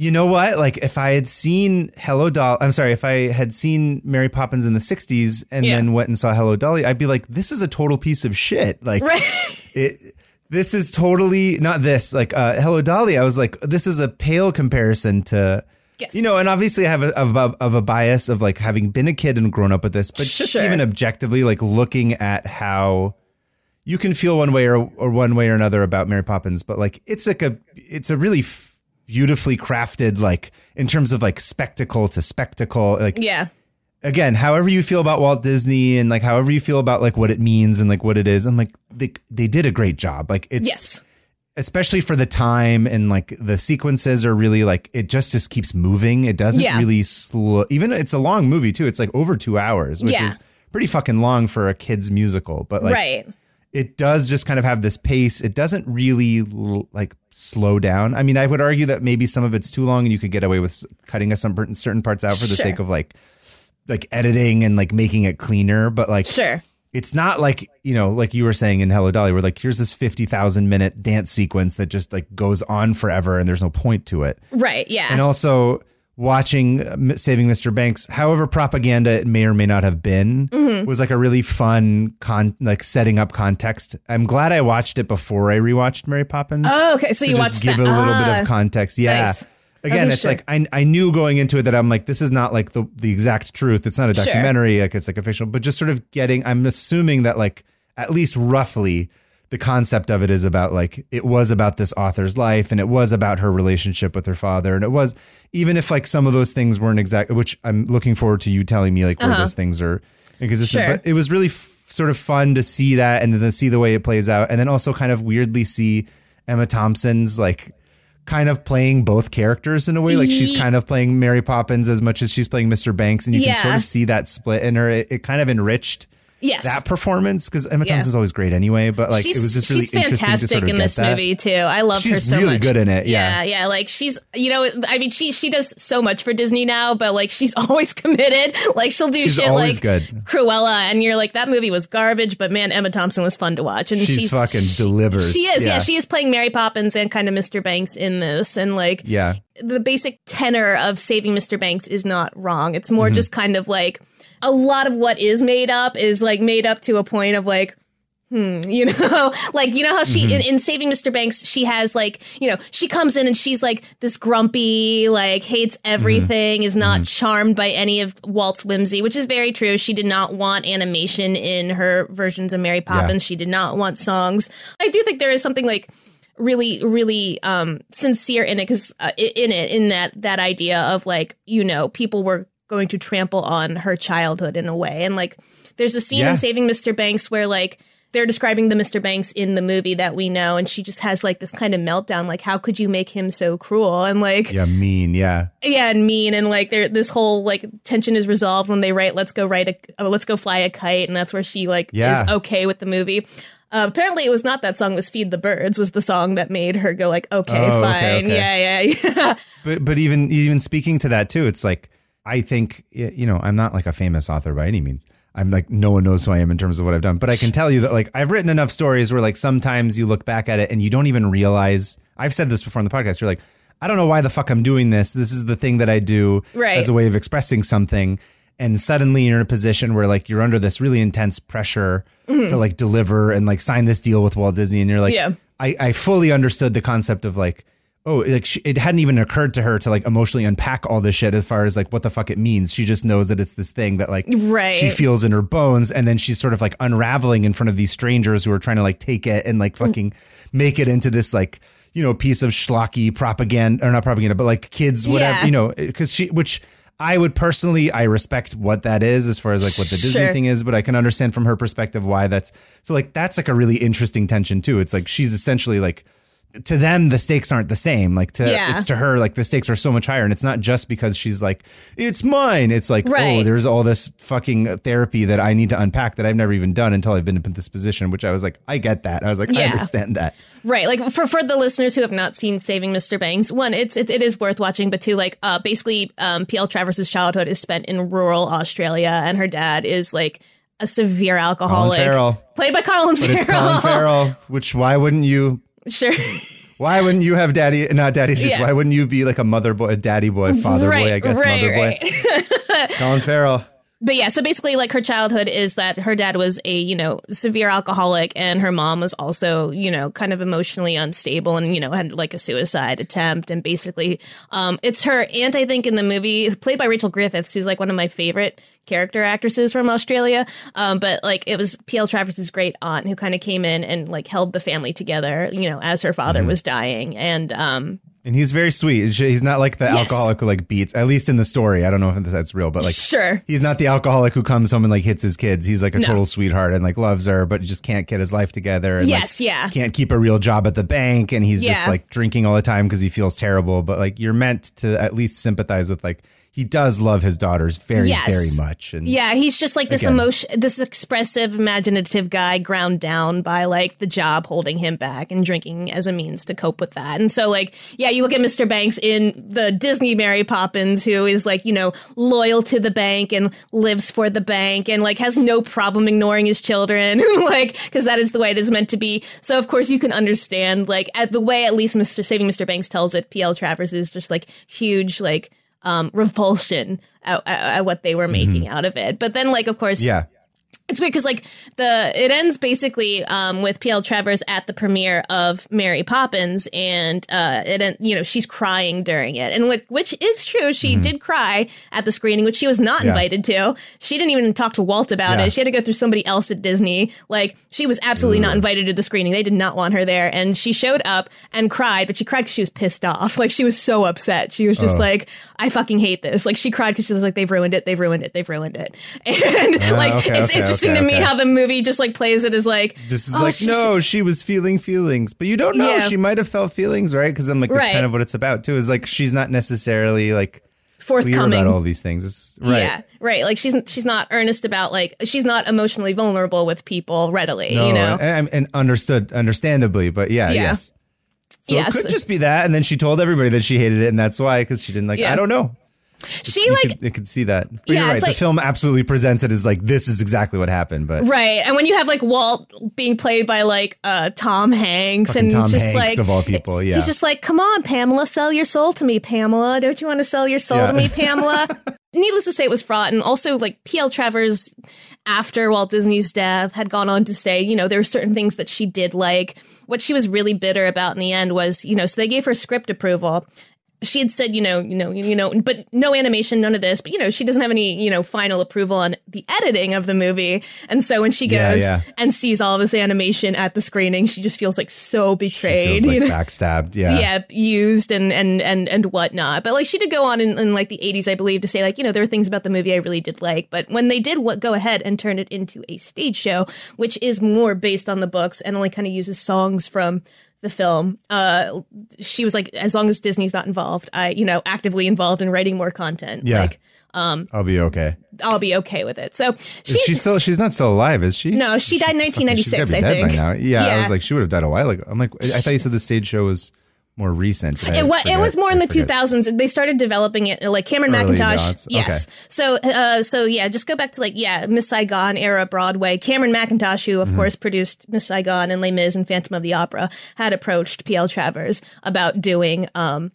you know what? Like, if I had seen Hello Dolly, I'm sorry, if I had seen Mary Poppins in the 60s and Yeah. then went and saw Hello Dolly, I'd be like, this is a total piece of shit. Like, right. it. this is totally not this like uh, hello dolly i was like this is a pale comparison to Yes. you know and obviously i have a, of, a, of a bias of like having been a kid and grown up with this but just Sure. even objectively like looking at how you can feel one way or, or one way or another about mary poppins but like it's like a it's a really f- beautifully crafted like in terms of like spectacle to spectacle like Yeah. again, however you feel about Walt Disney and like however you feel about like what it means and like what it is, I'm like they they did a great job. Like it's Yes. especially for the time and like the sequences are really like it just just keeps moving. It doesn't Yeah. really slow. Even it's a long movie too. It's like over two hours, which Yeah. is pretty fucking long for a kids musical. But like right. It does just kind of have this pace. It doesn't really like slow down. I mean, I would argue that maybe some of it's too long and you could get away with cutting some certain- parts out for the Sure. sake of like like editing and like making it cleaner. But like Sure. it's not like you know like you were saying in hello dolly where like here's this 50000 minute dance sequence that just like goes on forever and there's no point to it Right. Yeah. and also watching uh, saving mr banks however propaganda it may or may not have been Mm-hmm. was like a really fun con like setting up context i'm glad i watched it before i rewatched mary poppins oh, okay. So you just watched give that. a little Ah, bit of context yeah nice. again it's sure. like I, I knew going into it that i'm like this is not like the, the exact truth it's not a Sure. documentary like it's like a fictional but just sort of getting i'm assuming that like at least roughly the concept of it is about like it was about this author's life and it was about her relationship with her father and it was even if like some of those things weren't exact which i'm looking forward to you telling me like where those things are inconsistent Uh-huh. Sure. but it was really f- sort of fun to see that and then see the way it plays out and then also kind of weirdly see emma thompson's like kind of playing both characters in a way like she's kind of playing mary poppins as much as she's playing mr banks and you can sort of see that split in her it, it kind of enriched Yes. that performance because Emma Yeah. Thompson's always great anyway. But like she's, it was just really she's interesting fantastic to sort of in this that. movie too. I love her She's so really much. good in it, yeah, yeah. yeah. Like she's, you know, I mean, she she does so much for Disney now, but like she's always committed. Like she'll do She's shit like good. Cruella, and you're like, that movie was garbage, but man, Emma Thompson was fun to watch, and She's she's, fucking she- delivers. She is, yeah. Yeah. She is playing Mary Poppins and kind of Mr. Banks in this, and like, Yeah, the basic tenor of saving Mr. Banks is not wrong. It's Mm-hmm. more just kind of like a lot of what is made up is like made up to a point of like, hmm, you know, like you know how she Mm-hmm. in, in Saving Mr. Banks she has like you know she comes in and she's like this grumpy like hates Mm-hmm. everything is not charmed by any of Walt's whimsy, which is very true. She did not want animation in her versions of Mary Poppins. She did not want songs. I do think there is something like really really um sincere in it because uh, in it in that that idea of like you know people were going to trample on her childhood in a way and like there's a scene Yeah. in saving mr banks where like they're describing the mr banks in the movie that we know and she just has like this kind of meltdown like how could you make him so cruel and like yeah, mean, yeah. yeah and mean and like there this whole like tension is resolved when they write let's go write a uh, let's go fly a kite and that's where she like Yeah. is okay with the movie uh, apparently it was not that song it was feed the birds was the song that made her go like okay Oh, fine okay, okay. yeah yeah yeah But but even even speaking to that too, it's like I think you know I'm not like a famous author by any means. I'm like no one knows who I am in terms of what I've done, but I can tell you that like I've written enough stories where like sometimes you look back at it and you don't even realize. I've said this before on the podcast. You're like, I don't know why the fuck I'm doing this. This is the thing that I do Right. as a way of expressing something. And suddenly you're in a position where like you're under this really intense pressure to mm-hmm. like deliver and like sign this deal with Walt Disney, and you're like, Yeah. I, I fully understood the concept of like, oh, like she, it hadn't even occurred to her to like emotionally unpack all this shit as far as like what the fuck it means. She just knows that it's this thing that like Right. she feels in her bones, and then she's sort of like unraveling in front of these strangers who are trying to like take it and like mm. fucking make it into this like you know piece of schlocky propaganda or not propaganda, but like kids whatever Yeah. you know because she which. I would personally, I respect what that is as far as like what the Disney Sure. thing is, but I can understand from her perspective why that's so like that's like a really interesting tension too. It's like she's essentially like to them the stakes aren't the same. Like to Yeah. it's to her like the stakes are so much higher, and it's not just because she's like it's mine. It's like oh, there's all this fucking therapy that I need to unpack that I've never even done until I've been in this position. Which I was like, I get that. I was like, I understand that. Right, like for for the listeners who have not seen Saving Mr. Banks, one, it's it, it is worth watching, but two, like uh, basically, um, P.L. Travers's childhood is spent in rural Australia, and her dad is like a severe alcoholic, played by Colin But Farrell. it's Colin Farrell. Which why wouldn't you? Sure, Why wouldn't you have daddy? Not daddy. Just Yeah. why wouldn't you be like a mother boy, a daddy boy, father right, boy? I guess right, mother boy. right. Colin Farrell. But yeah, so basically, like her childhood is that her dad was a you know severe alcoholic, and her mom was also you know kind of emotionally unstable, and you know had like a suicide attempt, and basically, um, it's her aunt I think in the movie played by Rachel Griffiths, who's like one of my favorite character actresses from Australia. Um, but like it was P.L. Travers's great aunt who kind of came in and like held the family together, you know, as her father Mm-hmm. was dying, and um, And he's very sweet. He's not like the Yes. alcoholic who like beats, at least in the story. I don't know if that's real, but like sure, he's not the alcoholic who comes home and like hits his kids. He's like a No. total sweetheart and like loves her, but just can't get his life together. And, like, yes, yeah, can't keep a real job at the bank and he's just like drinking all the time because he feels terrible but like you're meant to at least sympathize with like he does love his daughters very Yes. very much and Yeah, he's just like this Again. emotion, this expressive, imaginative guy ground down by like the job holding him back and drinking as a means to cope with that. And so, like, yeah, you look at Mr. Banks in the Disney Mary Poppins, who is like, you know, loyal to the bank and lives for the bank and like has no problem ignoring his children, like, because that is the way it is meant to be. So, of course, you can understand, like, at the way at least Mr. Saving Mr. Banks tells it, P.L. Travers is just like huge, like, um, revulsion at, at, at what they were making out of it. But then, like, of course, yeah it's weird because like the it ends basically um, with PL Travers at the premiere of Mary Poppins, and uh, it you know she's crying during it, and with, which is true, she did cry at the screening, which she was not Yeah. invited to. She didn't even talk to Walt about Yeah. it. She had to go through somebody else at Disney. Like she was absolutely not invited to the screening. They did not want her there, and she showed up and cried, but she cried because she was pissed off. Like she was so upset. She was just Oh. like, "I fucking hate this." Like she cried because she was like, "They've ruined it. They've ruined it. They've ruined it." And like Ah, okay, it's okay, interesting okay, to me okay. how the movie just like plays it as like this is oh, like she- no she was feeling feelings but you don't know Yeah. she might have felt feelings right because i'm like that's Right. kind of what it's about too is like she's not necessarily like forthcoming. about all these things it's, right Yeah, right. Like she's she's not earnest about like she's not emotionally vulnerable with people readily. no, you know, and, and understood understandably but yeah, Yeah. yes so Yes. it could just be that and then she told everybody that she hated it and that's why because she didn't like Yeah. i don't know she you like could, you could see that. But Yeah, you're right. it's the like- film absolutely presents it as like this is exactly what happened. But Right, and when you have like Walt being played by like uh, Tom Hanks, and Tom just Hanks like of all people, yeah. he's just like, "Come on, Pamela, sell your soul to me, Pamela. Don't you want to sell your soul Yeah. to me, Pamela?" Needless to say, it was fraught, and also like P.L. Travers, after Walt Disney's death, had gone on to say, you know, there were certain things that she did like. What she was really bitter about in the end was, you know, so they gave her script approval, she had said, you know, you know, you know, but no animation, none of this. But you know, she doesn't have any, you know, final approval on the editing of the movie. And so when she goes yeah. and sees all this animation at the screening, she just feels like so betrayed. feels like you know? backstabbed. Yeah. Yeah, used and and and and whatnot. But like she did go on in, in like the eighties, I believe, to say like you know there are things about the movie I really did like. But when they did what go ahead and turn it into a stage show, which is more based on the books and only kind of uses songs from the film, uh, she was like, as long as Disney's not involved, I you know actively involved in writing more content. Yeah. Like um, I'll be okay. I'll be okay with it. So Is she, she still? She's not still alive, is she? no, she died in Fucking- she's 1996. I think. now. Yeah, I was like, she would have died a while ago. I'm like, I I thought you said the stage show was more recent. but I It, it was more in the 2000s. They started developing it like Cameron Early Mackintosh. aughts. Yes. So, uh, so yeah, just go back to like yeah, Miss Saigon era Broadway. Cameron Mackintosh, who Mm-hmm. of course produced Miss Saigon and Les Mis and Phantom of the Opera, had approached P.L. Travers about doing um,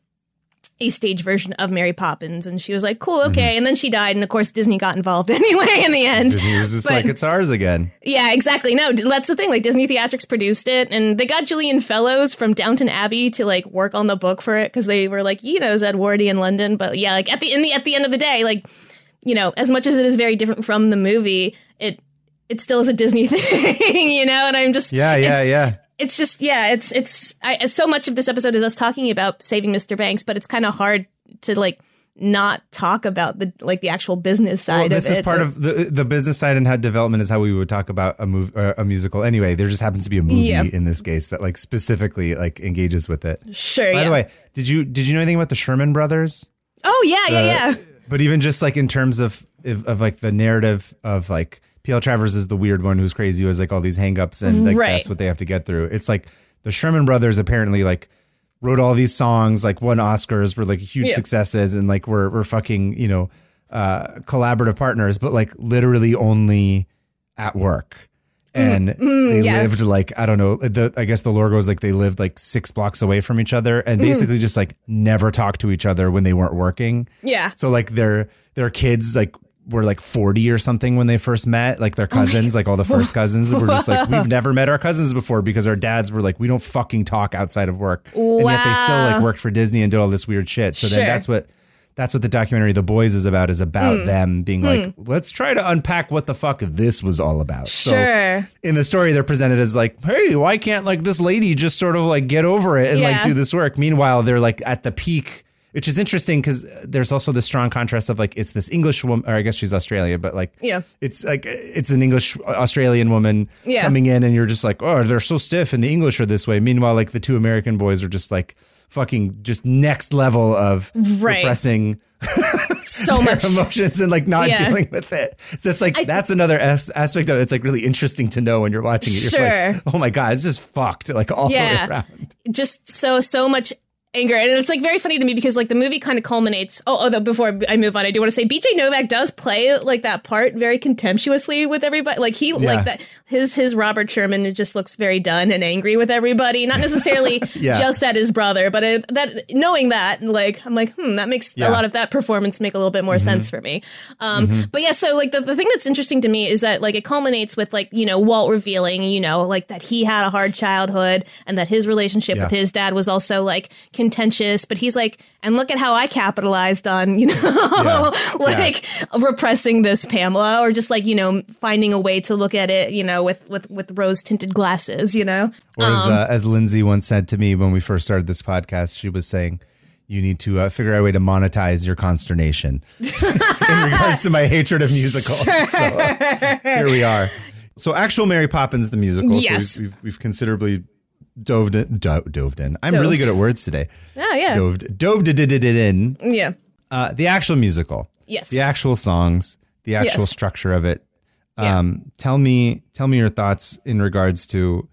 a stage version of Mary Poppins, and she was like, "Cool, okay." And then she died, and of course Disney got involved anyway in the end. Mm-hmm. Disney was just But- like, it's ours again. Yeah, exactly. No, that's the thing. Like Disney Theatrics produced it, and they got Julian Fellowes from Downton Abbey to like work on the book for it because they were like, you know, Edwardian London. But yeah, like at the in the at the end of the day, like you know, as much as it is very different from the movie, it it still is a Disney thing, you know. And I'm just Yeah, yeah, yeah. It's just yeah, it's it's I, so much of this episode is us talking about saving Mr. Banks, but it's kind of hard to like not talk about the like the actual business side Well, this is part of the the business side and how development is how we would talk about a move a musical. Anyway, there just happens to be a movie Yeah. in this case that like specifically like engages with it. sure. By yeah. the way, did you did you know anything about the Sherman Brothers? oh yeah, yeah, yeah. But even just like in terms of of, of like the narrative of like P.L. Travers is the weird one who's crazy, who has like all these hangups and like Right. that's what they have to get through. It's like the Sherman Brothers apparently like wrote all these songs, like won Oscars, were like huge Yeah. successes, and like we're we're fucking you know uh, collaborative partners, but like literally only at work. And they Mm, yeah. lived like I don't know. The I guess the lore goes like they lived like six blocks away from each other, and Mm-hmm. basically just like never talked to each other when they weren't working. Yeah. So like their their kids like were like 40 or something when they first met, like their oh cousins, like all the first cousins were just like, we've never met our cousins before because our dads were like, we don't fucking talk outside of work. And yet they still like worked for Disney and did all this weird shit. So Sure. then that's what that's what the documentary The Boys is about, is about hmm. them being like, hmm. let's try to unpack what the fuck this was all about. So Sure. in the story they're presented as like, hey, why can't like this lady just sort of like get over it and like do this work? Meanwhile, they're like at the peak, which is interesting because uh, there's also the strong contrast of like it's this English woman, or I guess she's Australian, but like Yeah. it's like it's an English uh, Australian woman Yeah. coming in, and you're just like, oh, they're so stiff, and the English are this way. Meanwhile, like the two American boys are just like fucking just next level of Right. repressing So their much. emotions and like not Yeah. dealing with it. So it's like that's another as- aspect of it. It's like really interesting to know when you're watching it. You're Sure. like, oh my god, it's just fucked like all the way around. just so so much anger and it's like very funny to me because like the movie kind of culminates oh although before i move on i do want to say bj novak does play like that part very contemptuously with everybody like he Yeah. like that his his robert sherman just looks very done and angry with everybody not necessarily Yeah. just at his brother but it, that knowing that like i'm like hmm that makes Yeah. Mm-hmm. a lot of that performance make a little bit more sense for me um but yeah so like the, the thing that's interesting to me is that like it culminates with like you know walt revealing you know like that he had a hard childhood and that his relationship with his dad was also like contentious but he's like and look at how i capitalized on you know like repressing this pamela or just like you know finding a way to look at it you know with with with rose tinted glasses you know Or as, uh, as Lindsay once said to me when we first started this podcast, she was saying, "You need to uh, figure out a way to monetize your consternation in regards to my hatred of musicals." So uh, here we are. So, actual Mary Poppins the musical. Yes. So we've, we've, we've considerably dove in. Do, doved in. I'm really good at words today. oh yeah Doved, dove did it in. yeah Uh, the actual musical. Yes. The actual songs. The actual Yes. structure of it. Yeah. Um, tell me, tell me your thoughts in regards to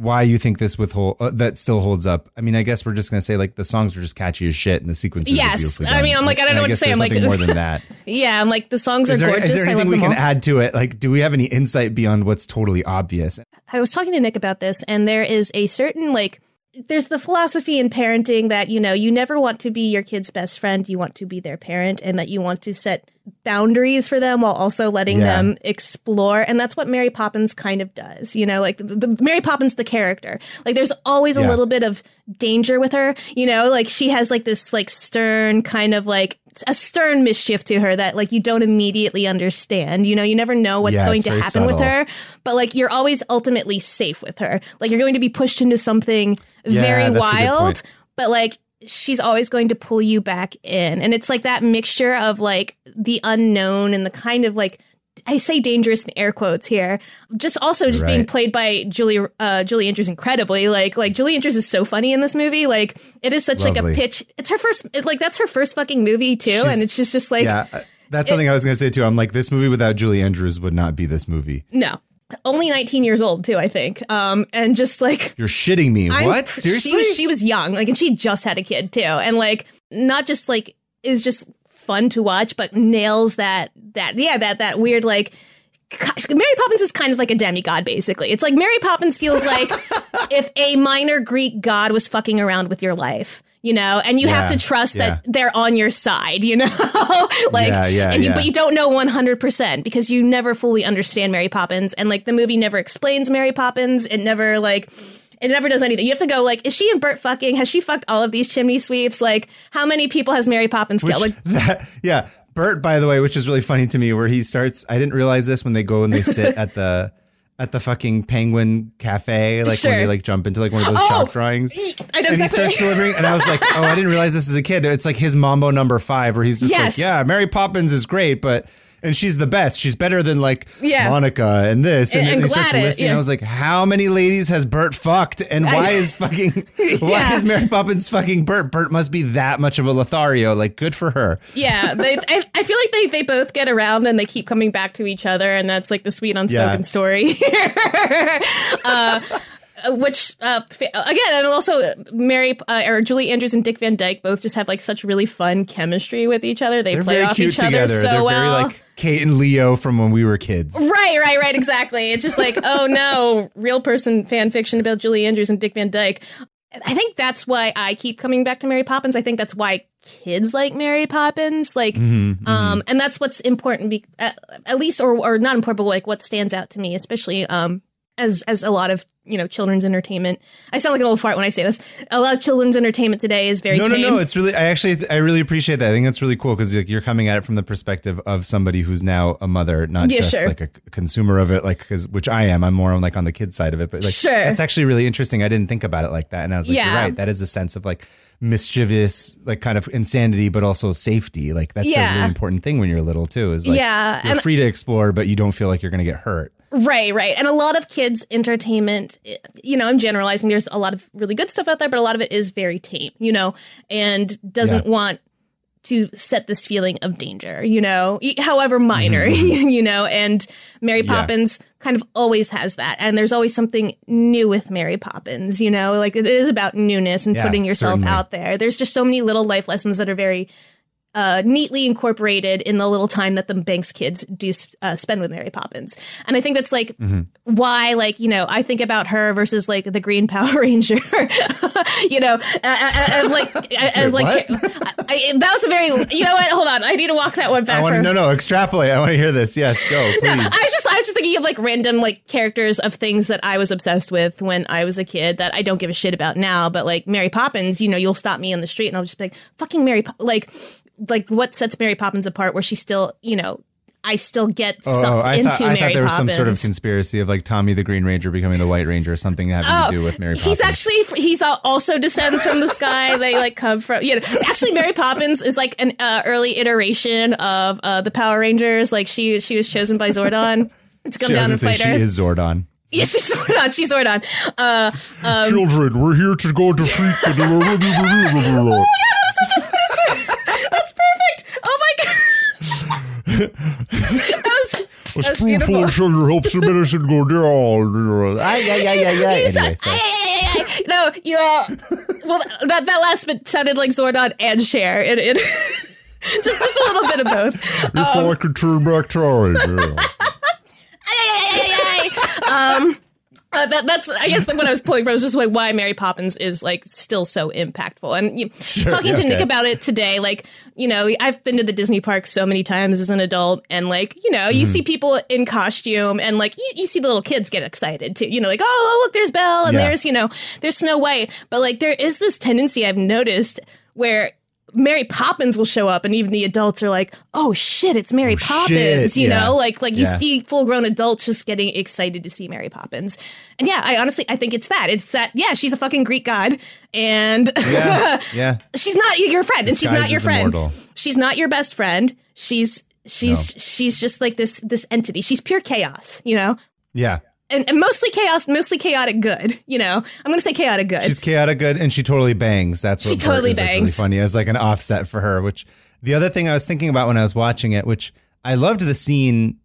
why you think this withhold uh, that still holds up. I mean, I guess we're just gonna say like the songs are just catchy as shit and the sequences. Yes. are beautifully I mean, I'm like, I don't know what to say. I'm like- more than that. yeah i'm like the songs Is are there, gorgeous is there I love anything we can all. add to it? Like, do we have any insight beyond what's totally obvious? I was talking to Nick about this, and there is a certain like. There's the philosophy in parenting that you know you never want to be your kid's best friend. You want to be their parent, and that you want to set boundaries for them while also letting Yeah. them explore. And that's what Mary Poppins kind of does. You know, like the, the Mary Poppins, the character. Like there's always a Yeah. little bit of danger with her. You know, like she has like this like stern kind of like a stern mischief to her that like you don't immediately understand. You know, you never know what's Yeah, going to happen with her but like you're always ultimately safe with her. Like you're going to be pushed into something very that's a good wild, but like she's always going to pull you back in. And it's like that mixture of like the unknown and the kind of like I say dangerous in air quotes here. Just also just being played by Julie uh, Julie Andrews incredibly. Like like Julie Andrews is so funny in this movie. Like it is such like a pitch. It's her first it, like that's her first fucking movie too, She's- and it's just just like yeah, uh, that's something I was gonna say too. I'm like, this movie without Julie Andrews would not be this movie. no. Only 19 years old too, I think. Um and just like You're shitting me. I'm what? Seriously? She was, she was young, like, and she just had a kid too, and like, not just like is just fun to watch, but nails that that yeah that that weird like. Mary Poppins is kind of like a demigod, basically. It's like Mary Poppins feels like if a minor Greek god was fucking around with your life, you know, and you have to trust yeah. that they're on your side, you know, like, Yeah, yeah, and you, yeah. but you don't know 100% because you never fully understand Mary Poppins. And like the movie never explains Mary Poppins. It never like, it never does anything. You have to go like, is she and Bert fucking? Has she fucked all of these chimney sweeps? Like, how many people has Mary Poppins killed? Like, that, yeah, Bert, by the way, which is really funny to me, where he starts. I didn't realize this when they go and they sit at the at the fucking Penguin Cafe, like Sure. when they like jump into like one of those Oh, chalk drawings. I know And he starts delivering, and I was like, "Oh, I didn't realize this as a kid." It's like his Mambo Number Five, where he's just Yes. like, "Yeah, Mary Poppins is great, but and she's the best. She's better than like Yeah. Monica and this." And, And- then and he starts listing. yeah. I was like, "How many ladies has Bert fucked? And why I- is fucking why Yeah. is Mary Poppins fucking Bert? Bert must be that much of a Lothario. Like, good for her." yeah, they, I, I feel like they, they both get around and they keep coming back to each other, and that's like the sweet unspoken story. uh, which uh, again, and also Mary uh, or Julie Andrews and Dick Van Dyke both just have like such really fun chemistry with each other. They They're play off each other so They're well. very like Kate and Leo from when we were kids. Right, right, right, exactly. It's just like, oh no, real person fan fiction about Julie Andrews and Dick Van Dyke. I think that's why I keep coming back to Mary Poppins. I think that's why kids like Mary Poppins, like, Mm-hmm, um, and that's what's important, be, at, at least, or or not important, but like what stands out to me, especially um, as as a lot of you know children's entertainment. I sound like an old fart when I say this. A lot of children's entertainment today is very No, no, tame. no. It's really. I actually. I really appreciate that. I think that's really cool because like, you're coming at it from the perspective of somebody who's now a mother, not Yeah, just sure. like a consumer of it. Like, because which I am. I'm more on like on the kid side of it. But like, Sure. that's actually really interesting. I didn't think about it like that, and I was like, Yeah. you're right. That is a sense of like mischievous, like kind of insanity, but also safety. Like that's a really important thing when you're little too. Is like Yeah, you're and- free to explore, but you don't feel like you're going to get hurt. Right, right. And a lot of kids' entertainment, eh, you know, I'm generalizing. There's a lot of really good stuff out there, but a lot of it is very tame, you know, and doesn't Yeah. want to set this feeling of danger, you know, however minor, Mm-hmm. you know, and Mary Yeah. Poppins kind of always has that. And there's always something new with Mary Poppins, you know, like it is about newness and Yeah, putting yourself certainly. out there. There's just so many little life lessons that are very uh, neatly incorporated in the little time that the Banks kids do uh, spend with Mary Poppins. And I think that's like Mm-hmm. why, like, you know, I think about her versus like the Green Power Ranger, you know, uh, like, like what? I, that was a very, you know what? Hold on. I need to walk that one back. I to for- no, no. Extrapolate. I want to hear this. Yes, go please. I was just I was just thinking of like random like characters of things that I was obsessed with when I was a kid that I don't give a shit about now. But like Mary Poppins, you know, you'll stop me on the street and I'll just be like, "Fucking Mary!" Po-, like, like what sets Mary Poppins apart? Where she still, you know, I still get sucked Oh, I into thought, I Mary thought there was Poppins. some sort of conspiracy of like Tommy the Green Ranger becoming the White Ranger, or something having to do with Mary Poppins. Oh, He's actually he's also descends from the sky. they like come from you know. Actually, Mary Poppins is like an uh, early iteration of uh, the Power Rangers. Like she she was chosen by Zordon to come She, down and gonna say fight her. she is Zordon. Yeah, she's Zordon. She's Zordon. Uh, Children, we're here to go defeat the. That's perfect. Oh my god. that was, A spoonful of sugar helps the medicine go down. Ay, ay, ay, ay, ay. Anyway, so-. No, you. Uh, well, that that last bit sounded like Zordon and Cher. It, it just just a little bit of both. If I could turn back time. Yeah. um, uh, that, that's I guess like what I was pulling from was just like why Mary Poppins is like still so impactful. And you, talking yeah, to Nick about it today, like you know, I've been to the Disney park so many times as an adult, and like you know, you see people in costume, and like you, you see the little kids get excited too. You know, like oh look, there's Belle, and Yeah. there's you know, there's Snow White, but like there is this tendency I've noticed where. Mary Poppins will show up, and even the adults are like, "Oh shit, it's Mary oh, Poppins!" shit, You yeah. know, like like you Yeah. see full grown adults just getting excited to see Mary Poppins. And yeah, I honestly I think it's that. It's that yeah, she's a fucking Greek god and Yeah, yeah. she's not your friend and she's not your friend. immortal. She's not your best friend. She's she's she's just like this this entity. She's pure chaos, you know? Yeah. And, and mostly chaos, mostly chaotic good, you know. I'm going to say chaotic good. She's chaotic good and she totally bangs. That's what She totally is like really bangs. funny as like an offset for her. Which the other thing I was thinking about when I was watching it, which I loved the scene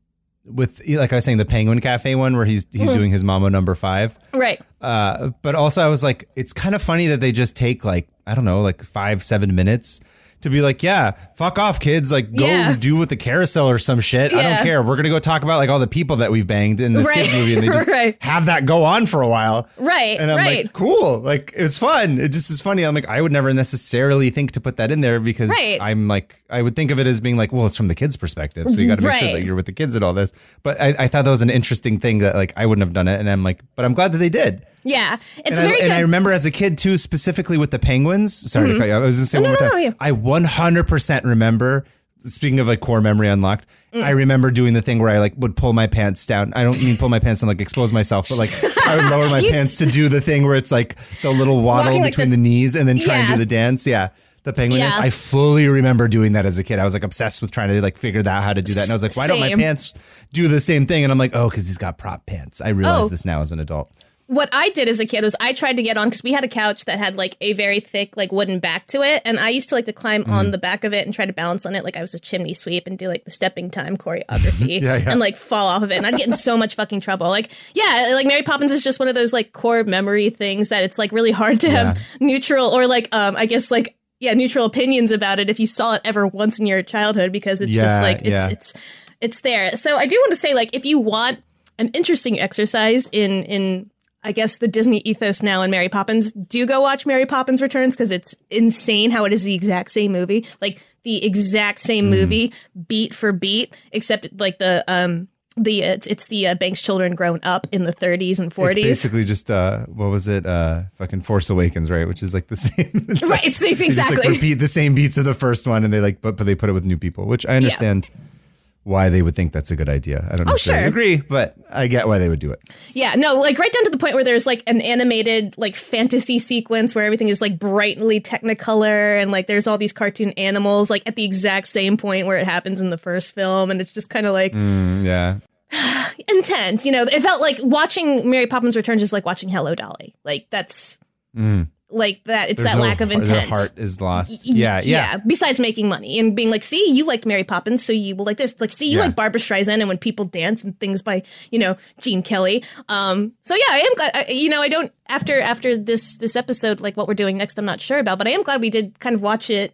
with like I was saying the Penguin Cafe one where he's he's Mm-hmm. doing his Mama number five. right. Uh, but also I was like, it's kind of funny that they just take like I don't know, like five seven minutes to be like, yeah, fuck off, kids, like go Yeah. do with the carousel or some shit. I don't care. We're gonna go talk about like all the people that we've banged in this Right. kids movie, and they just Right. have that go on for a while. Right, And I'm right. like, cool, like it's fun. It just is funny. I'm like, I would never necessarily think to put that in there because. I'm like, I would think of it as being like, well, it's from the kids' perspective, so you got to make sure that you're with the kids and all this. But I, I thought that was an interesting thing that like I wouldn't have done it, and I'm like, but I'm glad that they did. Yeah. It's And, I, very and. I remember as a kid too, specifically with the penguins. Sorry to cut you. I was going to say one more no, time. no, yeah. I 100% remember. Speaking of like core memory unlocked, Mm. I remember doing the thing where I like would pull my pants down. I don't mean pull my pants and like expose myself, but like I would lower my pants to do the thing where it's like the little waddle Walking like between the- the, knees and then try and do the dance. Yeah. The penguin Yeah. dance. I fully remember doing that as a kid. I was like obsessed with trying to like figure out how to do that. And I was like, why don't my pants do the same thing? And I'm like, oh, because he's got prop pants. I realize Oh. this now as an adult. What I did as a kid was I tried to get on because we had a couch that had like a very thick like wooden back to it, and I used to like to climb Mm-hmm. on the back of it and try to balance on it like I was a chimney sweep and do like the stepping time choreography Yeah, yeah. and like fall off of it, and I'd get in so much fucking trouble. Like yeah, like Mary Poppins is just one of those like core memory things that it's like really hard to have neutral or like um I guess like. Yeah, neutral opinions about it if you saw it ever once in your childhood because it's Yeah, just like it's yeah. it's it's there. So I do want to say like if you want an interesting exercise in in I guess the Disney ethos now in Mary Poppins, do go watch Mary Poppins Returns because it's insane how it is the exact same movie, like the exact same movie, beat for beat, except like the um the it's, it's the uh, Banks children grown up in the 30s and 40s. It's basically just uh, what was it? Uh, fucking Force Awakens, right? Which is like the same. It's right, like- it's, it's they just like exactly. repeat the same beats of the first one, and they like, but but they put it with new people, which I understand why they would think that's a good idea. I don't necessarily Oh, sure. agree, but I get why they would do it. Yeah, no, like right down to the point where there's like an animated like fantasy sequence where everything is like brightly technicolor and like there's all these cartoon animals like at the exact same point where it happens in the first film and it's just kind of like Mm, yeah, intense, you know. It felt like watching Mary Poppins Returns is like watching Hello Dolly. Like that's like that it's. There's that no lack of intent. Heart is lost. Yeah, yeah. Besides making money and being like, see, you like Mary Poppins, so you will like this. It's like, see, you Yeah. like Barbra Streisand, and when people dance and things by, you know, Gene Kelly. Um, so yeah, I am glad. I, you know, I don't after after this this episode, like what we're doing next, I'm not sure about, but I am glad we did kind of watch it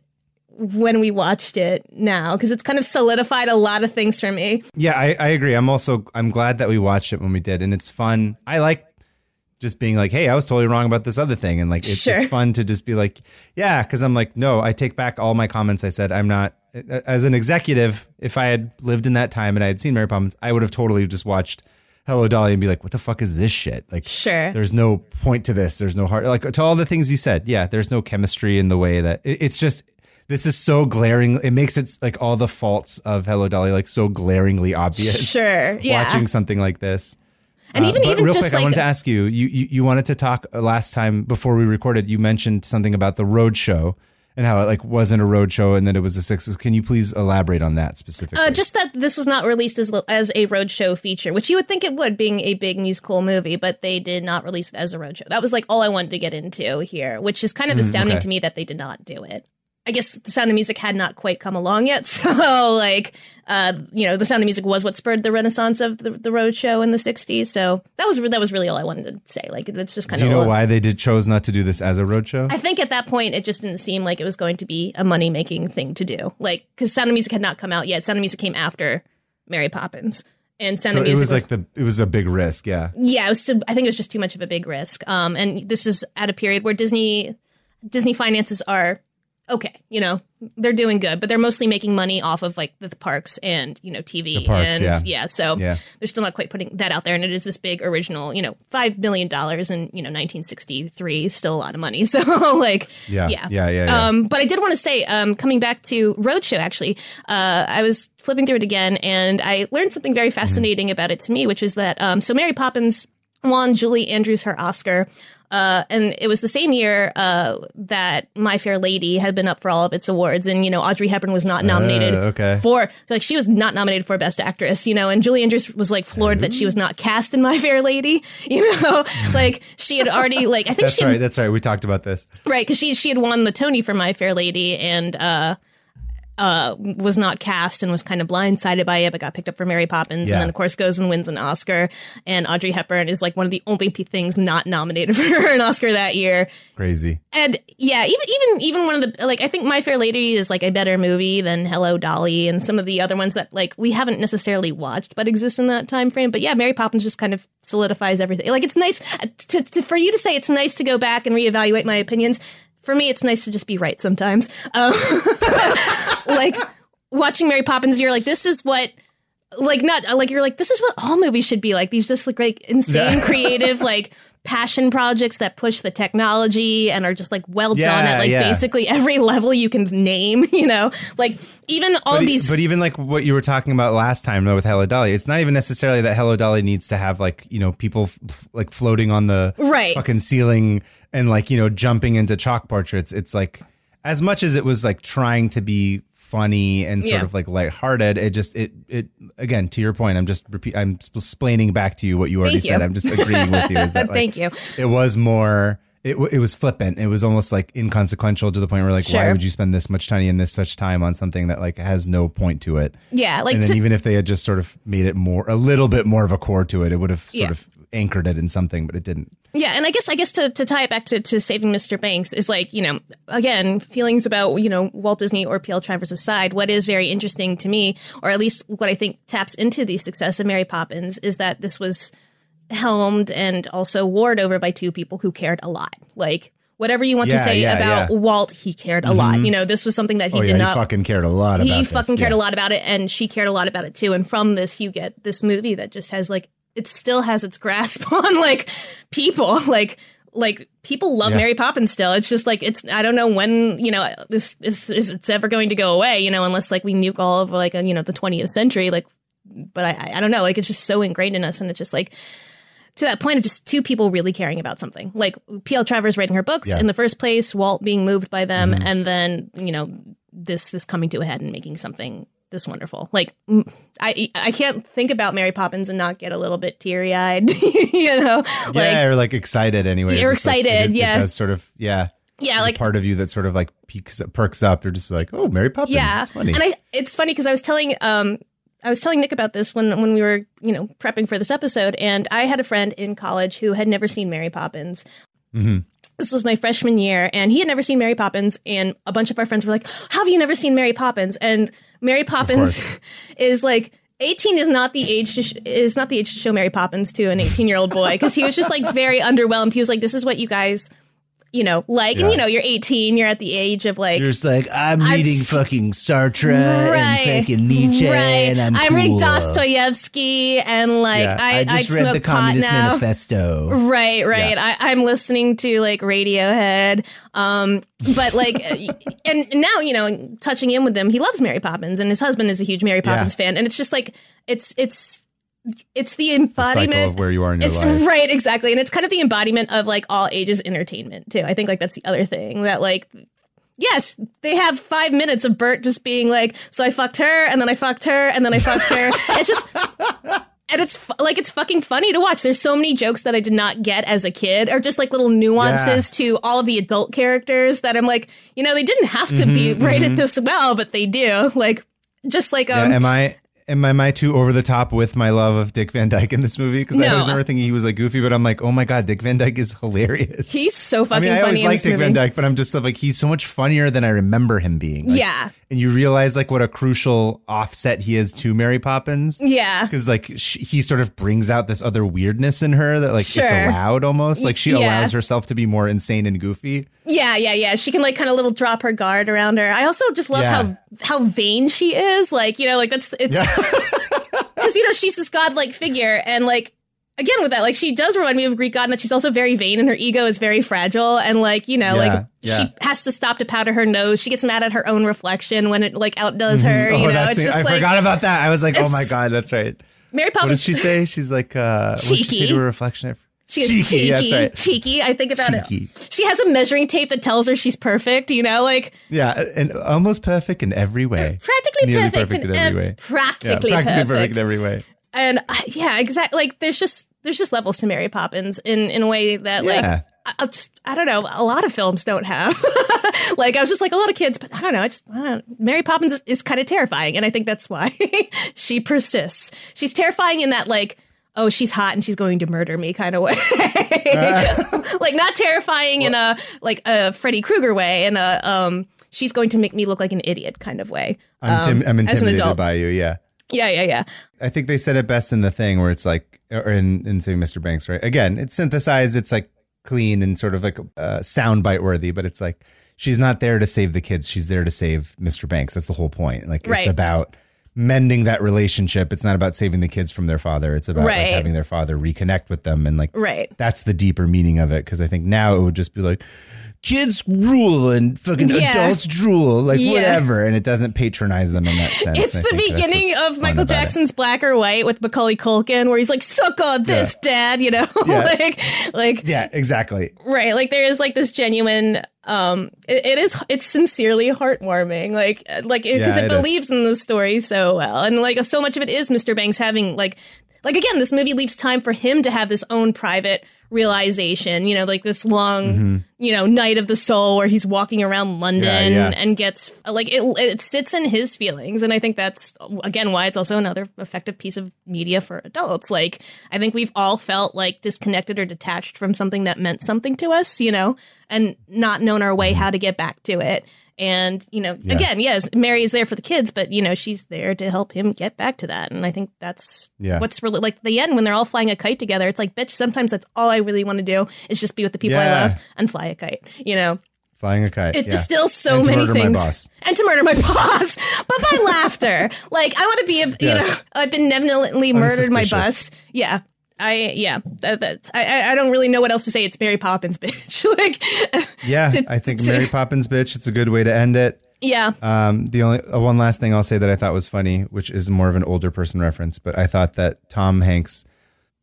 when we watched it now because it's kind of solidified a lot of things for me. Yeah, I, I agree. I'm also I'm glad that we watched it when we did, and it's fun. I like just being like, hey, I was totally wrong about this other thing, and like it's, Sure. it's fun to just be like, yeah, because I'm like, no, I take back all my comments. I said I'm not as an executive. If I had lived in that time and I had seen Mary Poppins, I would have totally just watched Hello Dolly and be like, what the fuck is this shit? Like, Sure. there's no point to this. There's no heart. Like to all the things you said. Yeah, there's no chemistry in the way that it, it's just. This is so glaring. It makes it like all the faults of Hello Dolly like so glaringly obvious Sure, yeah. watching something like this. And even Uh, but even real just quick, I wanted to ask you, you, you, you wanted to talk uh, last time before we recorded. You mentioned something about the road show and how it like wasn't a road show and then it was a six. Can you please elaborate on that specifically? Uh, just that this was not released as as a roadshow feature, which you would think it would, being a big musical movie, but they did not release it as a roadshow. That was like all I wanted to get into here, which is kind of astounding Mm, okay. to me that they did not do it. I guess the Sound of Music had not quite come along yet, so like, uh, you know, the Sound of Music was what spurred the renaissance of the, the roadshow in the '60s. So that was that was really all I wanted to say. Like, it's just kind of Do of you know why they did chose not to do this as a road show? I think at that point it just didn't seem like it was going to be a money making thing to do. Like because Sound of Music had not come out yet. Sound of Music came after Mary Poppins, and Sound so of it Music was like the it was a big risk. Yeah. yeah. It was. Too, I think it was just too much of a big risk. Um, and this is at a period where Disney Disney finances are okay. You know they're doing good, but they're mostly making money off of like the, the parks and you know TV parks, and yeah. So Yeah. they're still not quite putting that out there, and it is this big original. You know, five million dollars in you know 1963 still a lot of money. So like Yeah. yeah, Yeah. Yeah. yeah. um, but I did want to say, um, coming back to Roadshow, actually, uh, I was flipping through it again, and I learned something very fascinating about it to me, which is that um, so Mary Poppins won Julie Andrews her Oscar. Uh, and it was the same year uh, that My Fair Lady had been up for all of its awards, and you know Audrey Hepburn was not nominated Uh, okay. for like she was not nominated for Best Actress, you know, and Julie Andrews was like floored that she was not cast in My Fair Lady, you know, like she had already like I think that's she right. That's right. We talked about this. Right, because she she had won the Tony for My Fair Lady and uh, was not cast and was kind of blindsided by it, but got picked up for Mary Poppins, Yeah. and then of course goes and wins an Oscar. And Audrey Hepburn is like one of the only things not nominated for an Oscar that year. Crazy. And yeah, even even even one of the like I think My Fair Lady is like a better movie than Hello Dolly and some of the other ones that like we haven't necessarily watched but exist in that time frame. But yeah, Mary Poppins just kind of solidifies everything. Like it's nice to, to for you to say it's nice to go back and reevaluate my opinions. For me, it's nice to just be right sometimes. Um, like watching Mary Poppins, you're like, this is what. Like not like you're like this is what all movies should be like these just like like insane creative like passion projects that push the technology and are just like well done at like yeah. basically every level you can name, you know? Like even all But, these but even like what you were talking about last time though with Hello Dolly, it's not even necessarily that Hello Dolly needs to have like you know people f- like floating on the Right. fucking ceiling and like you know jumping into chalk portraits. It's like as much as it was like trying to be funny and sort Yeah. of like lighthearted, it just it it again to your point. I'm just repeat. I'm explaining back to you what you already Thank you. said. I'm just agreeing with you. Is that like, Thank you. It was more. It, it was flippant. It was almost like inconsequential to the point where like, why would you spend this much time and this such time on something that like has no point to it? Yeah, like and then to- even if they had just sort of made it more a little bit more of a core to it, it would have sort Yeah. of anchored it in something, but it didn't. Yeah, and I guess I guess to, to tie it back to, to saving Mr. Banks is like, you know, again, feelings about, you know, Walt Disney or P.L. Travers aside, what is very interesting to me, or at least what I think taps into the success of Mary Poppins, is that this was helmed and also warred over by two people who cared a lot. Like whatever you want to say yeah, about yeah. Walt, he cared a lot. Mm-hmm. You know, this was something that he oh did yeah, not he fucking cared a lot about he this. fucking cared yeah. a lot about it and she cared a lot about it too and from this you get this movie that just has like it still has its grasp on like people like like people love Yeah. Mary Poppins still. It's just like it's I don't know when you know this this is it's ever going to go away. You know, unless like we nuke all of like a, you know the 20th century. Like, but I I- don't know. Like it's just so ingrained in us, and it's just like to that point of just two people really caring about something. Like P.L. Travers writing her books Yeah. in the first place, Walt being moved by them, mm-hmm. and then you know this this coming to a head and making something this wonderful. Like I I can't think about Mary Poppins and not get a little bit teary eyed. you know, like yeah, or like excited anyway. You're Just, like, excited, it, yeah. It does sort of, yeah. yeah, There's like a part of you that sort of like peaks, perks up. You're just like, oh, Mary Poppins. yeah, It's funny. and I it's funny because I was telling um I was telling Nick about this when when we were you know prepping for this episode, and I had a friend in college who had never seen Mary Poppins. Mm-hmm. This was my freshman year, and he had never seen Mary Poppins. And a bunch of our friends were like, "How have you never seen Mary Poppins?" And Mary Poppins is like. 18 is not the age to sh- is not the age to show Mary Poppins to an 18 year old boy because he was just like very underwhelmed. He was like, "This is what you guys, you know, like." And you know, you're 18, you're at the age of like You're just like, I'm I'm reading s- fucking Sartre Right. and fucking Nietzsche, right. and I'm, reading cool. Dostoevsky and like Yeah, I, I just I read the Communist. Manifesto. Right, right. Yeah. I, I'm listening to like Radiohead. Um, but like, and now, you know, touching in with them, he loves Mary Poppins and his husband is a huge Mary Poppins fan. And it's just like, it's, it's, it's the The embodiment of where you are in your it's life. right, exactly. And it's kind of the embodiment of like all ages entertainment too. I think like that's the other thing that like Yes, they have five minutes of Bert just being like, "So I fucked her, and then I fucked her, and then I fucked her." it's just, and it's like it's fucking funny to watch. There's so many jokes that I did not get as a kid, or just like little nuances to all of the adult characters that I'm like, you know, they didn't have to be rated this well, but they do. Like, just like um, Mm-hmm, Yeah, am I am I, am I too over the top with my love of Dick Van Dyke in this movie? Because I No. was never thinking he was like goofy, but I'm like, oh my god, Dick Van Dyke is hilarious. he's so I fucking mean, I funny always in liked Dick movie. Van Dyke, but I'm just like he's so much funnier than I remember him being. Like, Yeah, and you realize like what a crucial offset he is to Mary Poppins. yeah. because like sh he sort of brings out this other weirdness in her that like it's Sure. allowed almost like she yeah. allows herself to be more insane and goofy Yeah, yeah, yeah. She can like kind of little drop her guard around her. I also just love Yeah. how how vain she is. Like, you know, like that's it's because you know she's this godlike figure, and like again with that, like she does remind me of a Greek god, and that she's also very vain, and her ego is very fragile, and like you know, Yeah, like yeah. she has to stop to powder her nose. She gets mad at her own reflection when it like outdoes her. You know, that's it's just I like forgot about that I was like oh my god that's right Mary Poppins. what does she say she's like uh what does she say to her reflection She is Cheeky, cheeky, that's right. cheeky. I think about Cheeky. it. She has a measuring tape that tells her she's perfect. You know, like yeah and almost perfect in every way practically perfect, perfect in, in every ev- way. yeah, Practically, practically perfect. perfect in every way and uh, yeah, exactly. Like there's just there's just levels to Mary Poppins in in a way that like Yeah. I, I just I don't know a lot of films don't have. like I was just like a lot of kids, but I don't know. I just I don't know. Mary Poppins is, is kind of terrifying, and I think that's why she persists. She's terrifying in that like. Oh, she's hot and she's going to murder me kind of way. like not terrifying in a like a Freddy Krueger way, in a um she's going to make me look like an idiot kind of way. I'm, tim- I'm Um, an intimidated by you yeah Yeah, yeah, yeah. I think they said it best in the thing where it's like, or in, in say Mr. Banks, right? Again, it's synthesized, it's like clean and sort of like uh, soundbite worthy, but it's like she's not there to save the kids. She's there to save Mr. Banks. That's the whole point. Like Right. it's about mending that relationship. It's not about saving the kids from their father. It's about like, having their father reconnect with them. And like, Right. that's the deeper meaning of it. Cause I think now it would just be like, kids rule and fucking Yeah. adults drool, like Yeah. whatever. And it doesn't patronize them in that sense. It's I the beginning of Michael about it. Jackson's Black or White with Macaulay Culkin, where he's like, "Suck on this, Dad," you know, Yeah. like, like, Yeah, exactly. right, like there is like this genuine. Um, it, it is it's sincerely heartwarming, like, like because Yeah, it, it is. believes in the story so well, and like so much of it is Mr. Banks having like, like again, this movie leaves time for him to have this own private realization, you know, like this long, you know, night of the soul where he's walking around London Mm-hmm. Yeah, yeah. and gets like it, it sits in his feelings. And I think that's again why it's also another effective piece of media for adults. Like, I think we've all felt like disconnected or detached from something that meant something to us, you know, and not known our Mm-hmm. way how to get back to it. And, you know, again, yes, Mary is there for the kids, but, you know, she's there to help him get back to that. And I think that's Yeah. what's really like the end when they're all flying a kite together. It's like, bitch, sometimes that's all I really want to do is just be with the people I love and fly a kite, you know? Flying a kite. It yeah. distills so And many things. And to murder my boss, but by laughter. Like I want to be a, you know, I've been benevolently murdered my boss. Yeah. I yeah, that, that's I I- don't really know what else to say. It's Mary Poppins, bitch. like Yeah, to- I think to- Mary Poppins bitch. It's a good way to end it. yeah, Um, the only uh, one last thing I'll say that I thought was funny, which is more of an older person reference, but I thought that Tom Hanks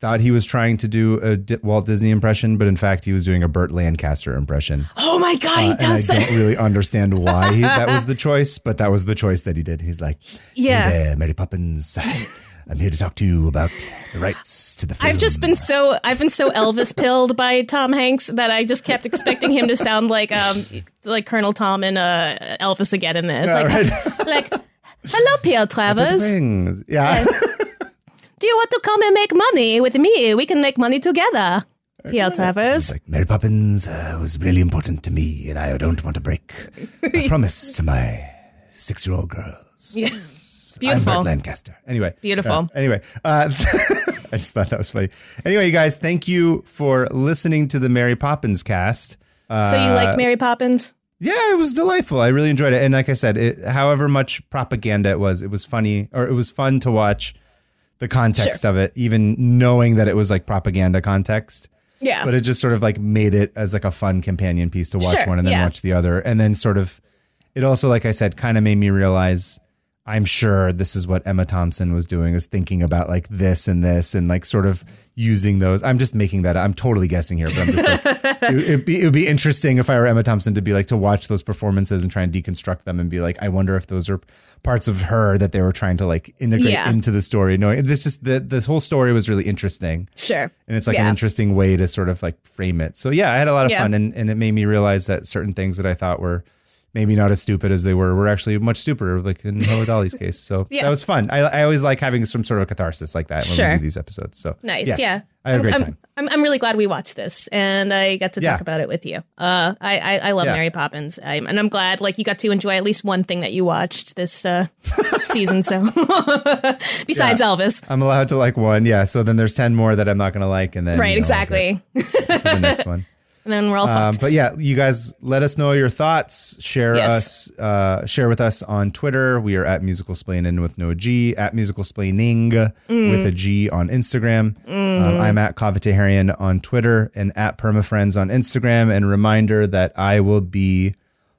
thought he was trying to do a D- Walt Disney impression, but in fact he was doing a Burt Lancaster impression. Oh my god, he Uh, and I does don't really understand why he, that was the choice, but that was the choice that he did. He's like, Yeah. "Hey there, Mary Poppins. I'm here to talk to you about the rights to the film." I've just been so I've been so Elvis pilled by Tom Hanks that I just kept expecting him to sound like um like Colonel Tom and uh Elvis again in this. Like, right. like hello, Pierre Travers. Yeah. Do you want to come and make money with me? We can make money together. Pierre Travers. like Mary Poppins uh, was really important to me, and I don't want to break a promise to my six-year-old girls. I'm Beautiful. Burt Lancaster. Anyway, Beautiful. uh, anyway, uh, I just thought that was funny. Anyway, you guys, thank you for listening to the Mary Poppins cast. Uh, So you like Mary Poppins? yeah, it was delightful. I really enjoyed it, and like I said, it, however much propaganda it was, it was funny, or it was fun to watch the context of it, even knowing that it was like propaganda context Yeah. but it just sort of like made it as like a fun companion piece to watch Sure, one and then yeah. watch the other and then sort of it also like i said kind of made me realize i'm sure this is what emma thompson was doing is thinking about like this and this and like sort of using those i'm just making that i'm totally guessing here but i'm just like it, it'd, be, it would be interesting if i were emma thompson to be like to watch those performances and try and deconstruct them and be like i wonder if those are parts of her that they were trying to like integrate Yeah. into the story No, this just the this whole story was really interesting sure. and it's like an interesting way to sort of like frame it. So yeah, I had a lot of Yeah. fun, and, and it made me realize that certain things that I thought were maybe not as stupid as they were were actually much stupider, like in Hello Dolly's case. So Yeah. that was fun. I, I always like having some sort of catharsis like that when Sure. we do these episodes. So Nice. yes, yeah. I had a great I'm, time. I'm, I'm really glad we watched this and I got to Yeah. talk about it with you. Uh, I, I, I love Yeah. Mary Poppins. I'm, and I'm glad like you got to enjoy at least one thing that you watched this uh, season. So besides Elvis. I'm allowed to like one, yeah. So then there's ten more that I'm not going to like, and then Right. you know, exactly. The next one. And then we're all Um, fucked. but yeah, you guys let us know your thoughts. Share Yes. us, uh, share with us on Twitter. We are at musical splaining with no G, at musical splaining with a G on Instagram. Um, I'm at KavehTaherian on Twitter and at Permafriends on Instagram. And reminder that I will be,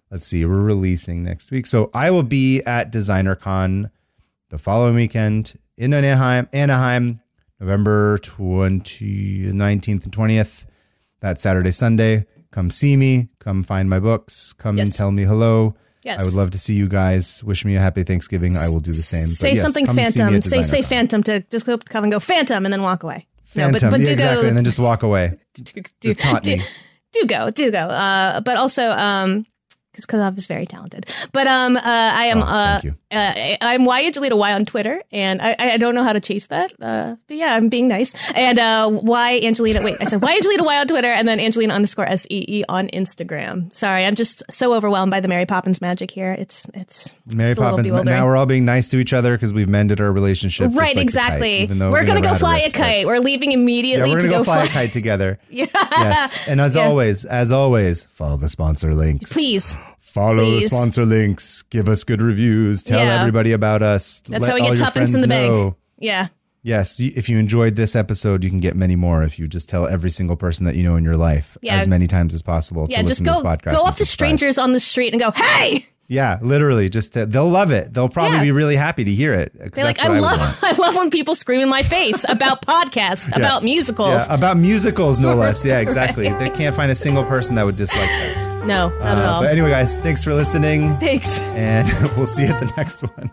let's see, we're releasing next week. So I will be at DesignerCon the following weekend in Anaheim, Anaheim, November 20, 19th and 20th. That Saturday, Sunday. Come see me. Come find my books. Come and tell me hello. Yes. I would love to see you guys. Wish me a happy Thanksgiving. I will do the same. Say yes, something come see me phantom. Say say phantom to just go come and go phantom and then walk away. Phantom. no, but, but yeah, do exactly. go And then just walk away. do, just taunt do, me. do go, do go. Uh, but also, um, because Kazov is very talented. But um, uh, I am Oh, uh, uh, I'm Y Angelita Y on Twitter, and I, I don't know how to chase that. Uh, but yeah, I'm being nice. And uh, Y Angelina. Wait, I said Y Angelina Y on Twitter, and then Angelina underscore S E E on Instagram. Sorry, I'm just so overwhelmed by the Mary Poppins magic here. It's it's Mary it's Poppins. Now we're all being nice to each other because we've mended our relationship. Right, like kite, exactly. though We're we gonna go fly a kite. We're leaving immediately Yeah, we're to go go fly a kite together. yeah. Yes, and as always, as always, follow the sponsor links. Please, Follow Please. the sponsor links. Give us good reviews. Tell Yeah. everybody about us. that's Let how we get tuppence in the bank. know. Yeah. Yes, if you enjoyed this episode, you can get many more if you just tell every single person that you know in your life Yeah. as many times as possible Yeah, to just listen go to this podcast. go up to subscribe. strangers on the street and go, "Hey!" Yeah, literally, just to, they'll love it. They'll probably Yeah. be really happy to hear it. They're like, that's "I love. I love when people scream in my face about podcasts, about musicals." Yeah, about musicals, no less. Yeah, exactly. They can't find a single person that would dislike that. No, not at Uh, all. but anyway, guys, thanks for listening, Thanks. and we'll see you at the next one.